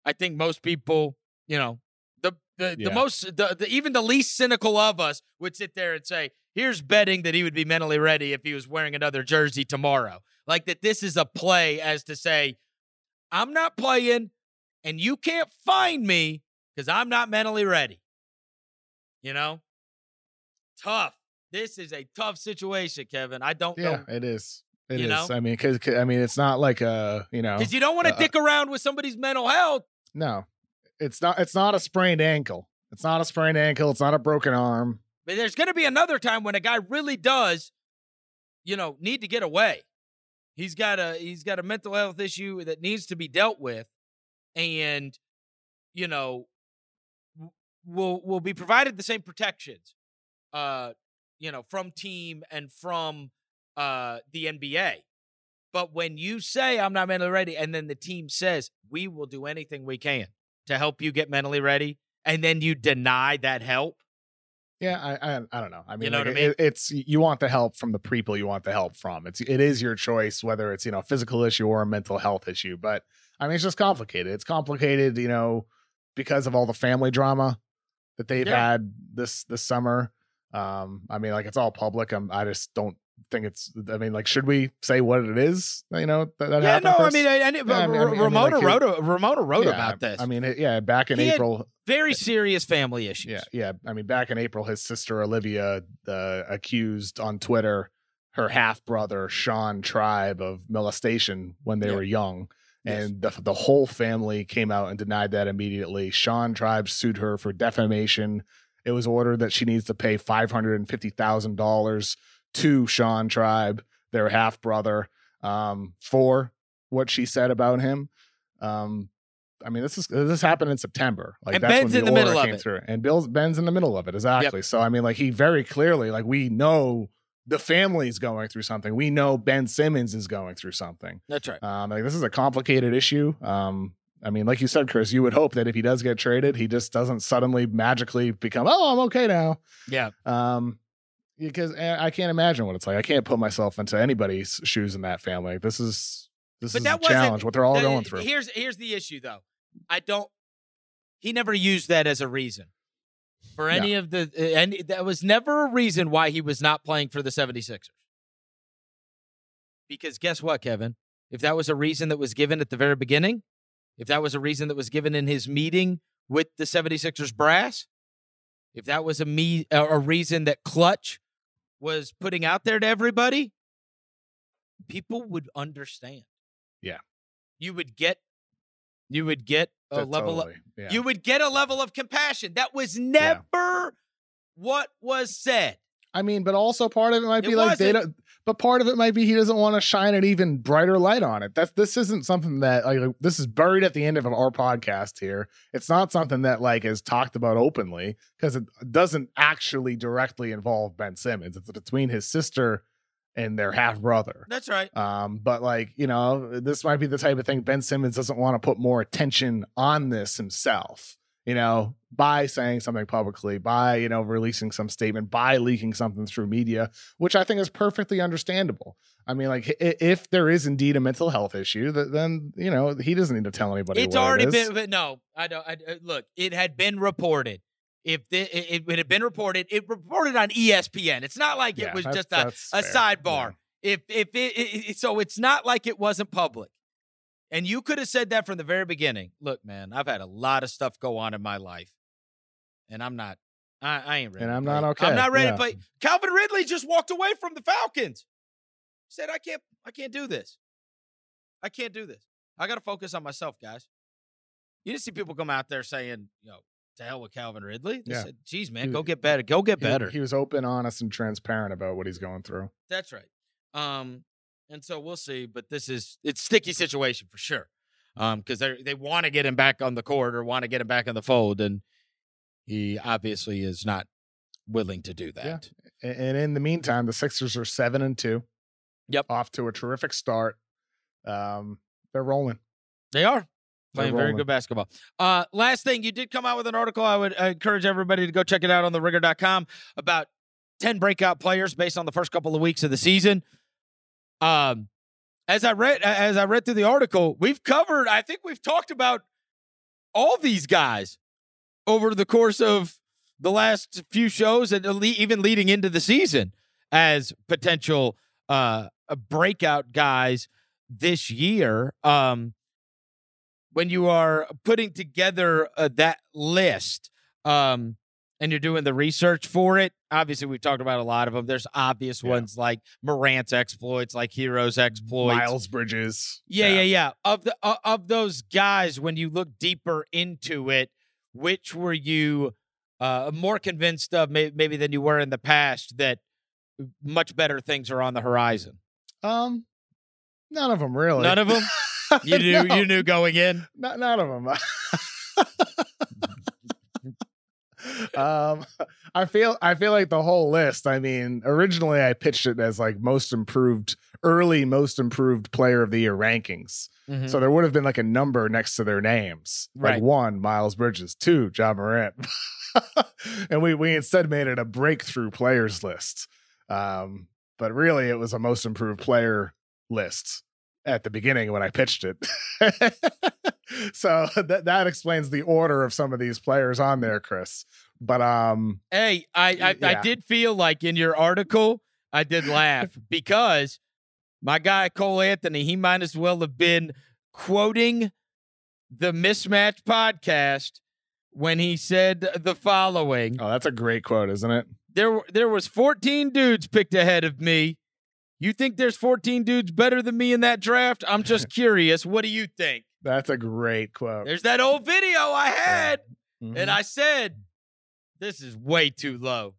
I think most people, you know, the the, yeah. the most the, the even the least cynical of us would sit there and say, "Here's betting that he would be mentally ready if he was wearing another jersey tomorrow." Like that this is a play as to say, "I'm not playing and you can't find me cuz I'm not mentally ready." You know? Tough this is a tough situation, Kevin. I don't know. yeah, know. it is. It you is. Know? I mean, because I mean, it's not like a you know because you don't want to uh, dick around with somebody's mental health. No, it's not. It's not a sprained ankle. It's not a sprained ankle. It's not a broken arm. But there's going to be another time when a guy really does, you know, need to get away. He's got a he's got a mental health issue that needs to be dealt with, and you know, will will be provided the same protections uh you know, from team and from uh, the NBA. But when you say I'm not mentally ready, and then the team says we will do anything we can to help you get mentally ready, and then you deny that help. Yeah, I, I, I don't know. I mean, you know like, what I mean? It, it's you want the help from the people you want the help from. It's it is your choice whether it's you know a physical issue or a mental health issue. But I mean, it's just complicated. It's complicated, you know, because of all the family drama that they've yeah. had this this summer. Um, I mean, like it's all public. I'm, I just don't think it's. I mean, like, should we say what it is? You know, that, that yeah, no. I mean, I, I, yeah, I mean, Ramona like wrote a, Ramona wrote yeah, about this. I mean, yeah, back in he April, very serious family issues. Yeah, yeah. I mean, back in April, his sister Olivia uh, accused on Twitter her half brother Sean Tribe of molestation when they yeah. were young. And yes. the, the whole family came out and denied that immediately. Sean Tribe sued her for defamation it was ordered that she needs to pay $550,000 to Sean Tribe, their half brother, um, for what she said about him. Um, I mean, this is this happened in September. Like and that's Ben's when the in the middle of it. Through. And Bill's Ben's in the middle of it, exactly. Yep. So I mean, like he very clearly, like we know the family's going through something. We know Ben Simmons is going through something. That's right. Um, like this is a complicated issue. Um, I mean, like you said, Chris, you would hope that if he does get traded, he just doesn't suddenly magically become, oh, I'm okay now. Yeah. Um, because I can't imagine what it's like. I can't put myself into anybody's shoes in that family. This is this But is that a challenge. What they're all The- going through. Here's here's the issue though. I don't. He never used that as a reason for any of the uh, and that was never a reason why he was not playing for the 76ers. Because guess what, Kevin? If that was a reason that was given at the very beginning, if that was a reason that was given in his meeting with the 76ers brass, if that was a me a a reason that Klutch was putting out there to everybody, people would understand. Yeah. You would get you would get a T- level of, yeah. you would get a level of compassion. That was never what was said. I mean, but also part of it might It be like they wasn't. don't. But part of it might be he doesn't want to shine an even brighter light on it. That's this isn't something that like this is buried at the end of our podcast here. It's not something that like is talked about openly because it doesn't actually directly involve Ben Simmons. It's between his sister and their half brother. That's right. Um, but like you know, this might be the type of thing Ben Simmons doesn't want to put more attention on this himself. You know, by saying something publicly, by you know releasing some statement, by leaking something through media, which I think is perfectly understandable. I mean, like if there is indeed a mental health issue, that then you know he doesn't need to tell anybody. It's what it already been but no, I don't I, uh, look, it had been reported. If the, it, it had been reported, it reported on ESPN. It's not like Yeah, it was just a, a fair. sidebar. If if it, it, it- so it's not like it wasn't public. And you could have said that from the very beginning. Look, man, I've had a lot of stuff go on in my life. And I'm not I, I ain't ready. And I'm not okay, I'm not ready yeah. to play. Calvin Ridley just walked away from the Falcons. Said I can't I can't do this. I can't do this. I gotta focus on myself, guys. You didn't see people come out there saying, you know, to hell with Calvin Ridley. They Yeah. said, geez, man, He- go get better. Go get He- better. He, was open, honest, and transparent about what he's going through. That's right. Um, and so we'll see, but this is it's sticky situation for sure. Um, because they they want to get him back on the court or want to get him back in the fold, and he obviously is not willing to do that. A- And in the meantime, the Sixers are seven and two. Yep. off to a terrific start. Um, they're rolling. They are playing very good basketball. Uh, last thing, you did come out with an article. I would uh, encourage everybody to go check it out on the ringer.com about 10 breakout players based on the first couple of weeks of the season. Um, as I read as I read through the article, we've covered, I think we've talked about all these guys over the course of the last few shows and even leading into the season as potential uh, breakout guys this year. Um, when you are putting together uh, that list um, and you're doing the research for it, obviously we've talked about a lot of them. There's obvious Yeah. ones like Morant's exploits, like Herro's exploits. Miles Bridges. Yeah, yeah, yeah. Of the uh, of those guys, when you look deeper into it, which were you uh, more convinced of, may- maybe than you were in the past, that much better things are on the horizon? Um, none of them really. None of them. [LAUGHS] You knew No, you knew going in. Not, none of them. [LAUGHS] um, I feel I feel like the whole list. I mean, originally I pitched it as like most improved, early most improved player of the year rankings. Mhm. So there would have been like a number next to their names. Right. Like one, Miles Bridges, two, Ja Morant. [LAUGHS] and we we instead made it a breakthrough players list. Um, but really it was a most improved player list at the beginning when I pitched it. [LAUGHS] so that that explains the order of some of these players on there, Chris. But um Hey, I I, I did feel like in your article, I did laugh [LAUGHS] because my guy Cole Anthony, he might as well have been quoting the mismatch podcast when he said the following. oh that's a great quote, isn't it? There were- there was 14 dudes picked ahead of me. You think there's 14 dudes better than me in that draft? I'm just [LAUGHS] curious. What do you think? That's a great quote. There's that old video I had. Mhm. And I said, this is way too low.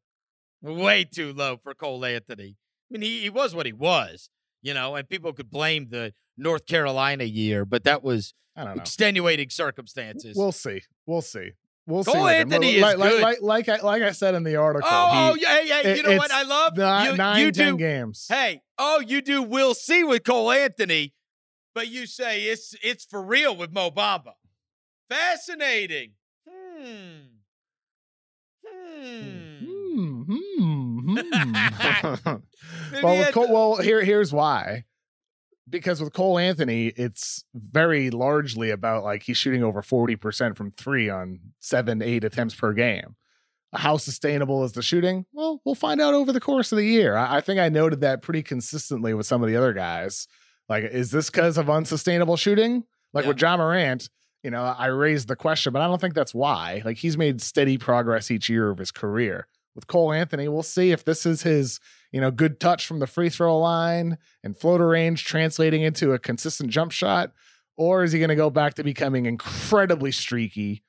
Way too low for Cole Anthony. I mean, he, he was what he was, you know, and people could blame the North Carolina year, but that was I don't know. extenuating circumstances. We'll see. We'll see. We'll see. Cole him. Anthony is like, like, good. like, like I like I said in the article. oh, he, yeah, yeah. You it- know what I love? ni- you, nine, you 10 do, games. Hey, oh, you do we'll see with Cole Anthony, but you say it's it's for real with Mo Bamba. Fascinating. Hmm. Hmm. Hmm, hmm, [LAUGHS] well, with Cole, well, here here's why. Because with Cole Anthony, it's very largely about like he's shooting over 40% from three on seven, eight attempts per game. How sustainable is the shooting? Well, we'll find out over the course of the year. I, I think I noted that pretty consistently with some of the other guys. Like, is this because of unsustainable shooting? Like Yeah. with Ja Morant, you know, I raised the question, but I don't think that's why. Like, he's made steady progress each year of his career. With Cole Anthony, we'll see if this is his you know, good touch from the free throw line and floater range translating into a consistent jump shot? Or is he going to go back to becoming incredibly streaky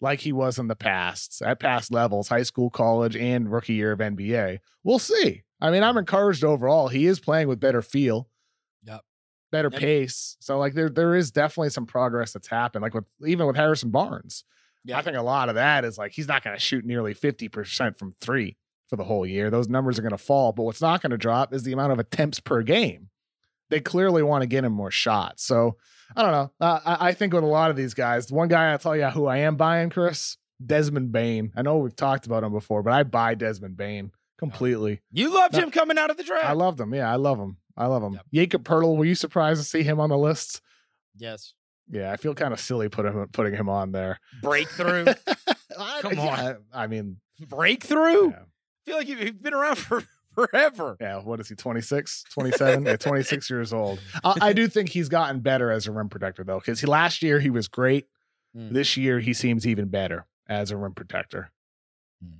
like he was in the past at past levels, high school, college, and rookie year of NBA? We'll see. I mean, I'm encouraged overall. He is playing with better feel. Yep. Better And- pace. So like there there is definitely some progress that's happened. Like with even with Harrison Barnes. Yeah. I think a lot of that is like he's not going to shoot nearly 50% from 3 for the whole year. Those numbers are going to fall, but what's not going to drop is the amount of attempts per game. They clearly want to get him more shots. So I don't know. Uh, I, I think with a lot of these guys, the one guy I'll tell you who I am buying, Chris, Desmond Bane. I know we've talked about him before, but I buy Desmond Bane completely. You loved No. him coming out of the draft. I loved him. Yeah, I love him. I love him. Yep. Jakob Poeltl, were you surprised to see him on the list? yes. Yeah, I feel kind of silly putting him putting him on there. Breakthrough. [LAUGHS] Come on. yeah, I mean, Breakthrough. yeah. Feel like you've been around [LAUGHS] for forever. Yeah, what is he, 26, 27? yeah, 26 [LAUGHS] years old. I, I do think he's gotten better as a rim protector, though, because last year he was great. Mm. This year he seems even better as a rim protector. Mm.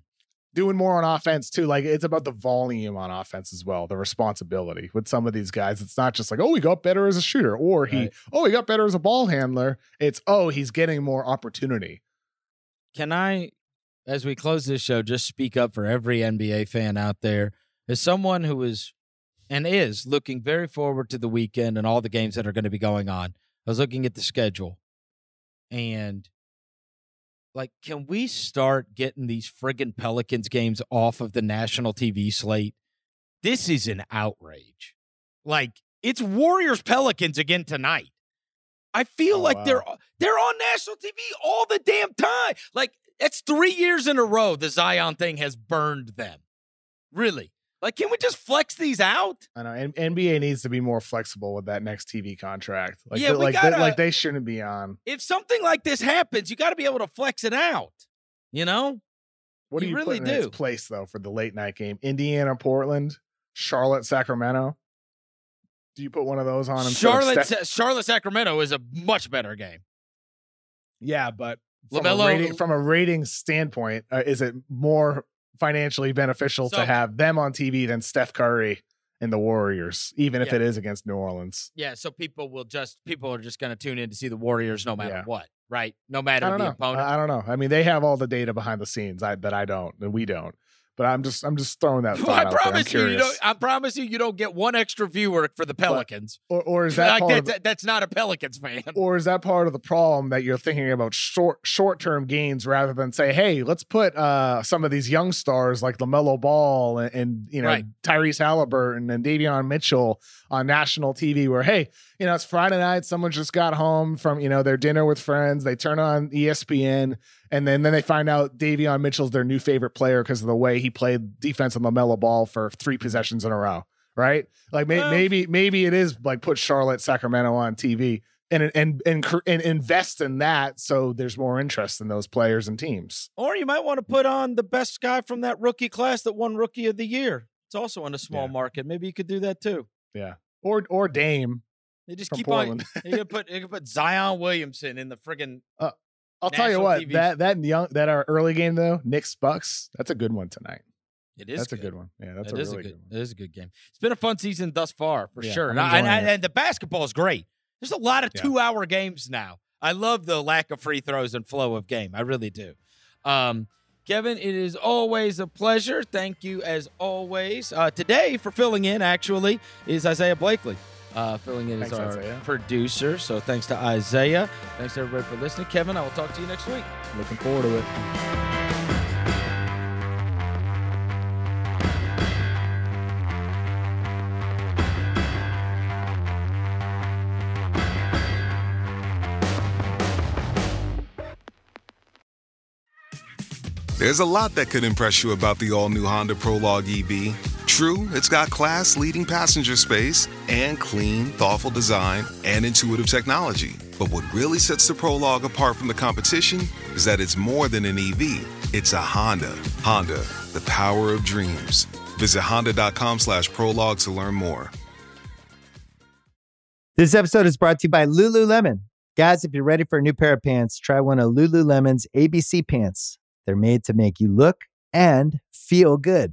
Doing more on offense, too. Like it's about the volume on offense as well, the responsibility with some of these guys. It's not just like, oh, he got better as a shooter, or he, Right. oh, he got better as a ball handler. It's, oh, he's getting more opportunity. Can I, as we close this show, just speak up for every NBA fan out there? As someone who is and is looking very forward to the weekend and all the games that are going to be going on, I was looking at the schedule and like, can we start getting these friggin' Pelicans games off of the national TV slate? This is an outrage. Like, it's Warriors Pelicans again tonight. I feel Oh, like wow. they're they're on national TV all the damn time. Like it's three years in a row the Zion thing has burned them. Really? Like, can we just flex these out? I know N- NBA needs to be more flexible with that next TV contract. Like, Yeah, like, gotta- like they shouldn't be on. If something like this happens, you got to be able to flex it out. You know? What do You really in its do. place though for the late night game? Indiana, Portland, Charlotte, Sacramento. Do you put one of those on? Charlotte, Steph- Sa- Charlotte, Sacramento is a much better game. yeah, but from LaMelo- a rating, from a rating standpoint, uh, is it more financially beneficial So- to have them on TV than Steph Curry and the Warriors, even if Yeah. it is against New Orleans? Yeah, so people will just people are just going to tune in to see the Warriors no matter Yeah. what, right? No matter the know. opponent. I, I don't know. I mean, they have all the data behind the scenes I, that I don't, and we don't. But I'm just, I'm just throwing that. Well, [LAUGHS] I out there. I'm promise you, you don't. I promise you, you don't get one extra viewer for the Pelicans. or, or is [LAUGHS] that like part of that's, not a Pelicans fan. or is that part of the problem that you're thinking about short short term gains rather than say, hey, let's put uh, some of these young stars like Lamelo Ball and, and you know Right. Tyrese Halliburton and Davion Mitchell on national TV, where hey, you know it's Friday night, someone just got home from you know their dinner with friends, they turn on ESPN, and then then they find out Davion Mitchell's their new favorite player because of the way he played defense on Lamelo Ball for three possessions in a row. Right, like may, Well- maybe maybe it is like put Charlotte Sacramento on TV and and and and invest in that so there's more interest in those players and teams. Or you might want to put on the best guy from that rookie class that won Rookie of the Year. It's also in a small Yeah. market. Maybe you could do that too. Yeah, or or Dame You just keep Portland. [LAUGHS] on. You could put you could put Zion Williamson in the friggin' uh, I'll tell you what TV. that that young that our early game though Knicks Bucks that's a good one tonight. It is that's a good one. Yeah, that's It a really a good, good. one. It is a good game. It's been a fun season thus far for Yeah, sure, and, I- and, enjoying I- it. and the basketball is great. There's a lot of Yeah. two-hour games now. I love the lack of free throws and flow of game. I really do. Um, Kevin, it is always a pleasure. Thank you as always. Uh, today, for filling in, actually, is Isaiah Blakely. Uh, filling in Thanks, as our Isaiah. producer. So thanks to Isaiah. Thanks everybody for listening. Kevin, I will talk to you next week. Looking forward to it. There's a lot that could impress you about the all new Honda Prologue EV. True, it's got class leading passenger space and clean, thoughtful design and intuitive technology. But what really sets the Prologue apart from the competition is that it's more than an EV, it's a Honda. Honda, the power of dreams. Visit honda.com slash prologue to learn more. This episode is brought to you by Lululemon. Guys, if you're ready for a new pair of pants, try one of Lululemon's ABC pants. They're made to make you look and feel good.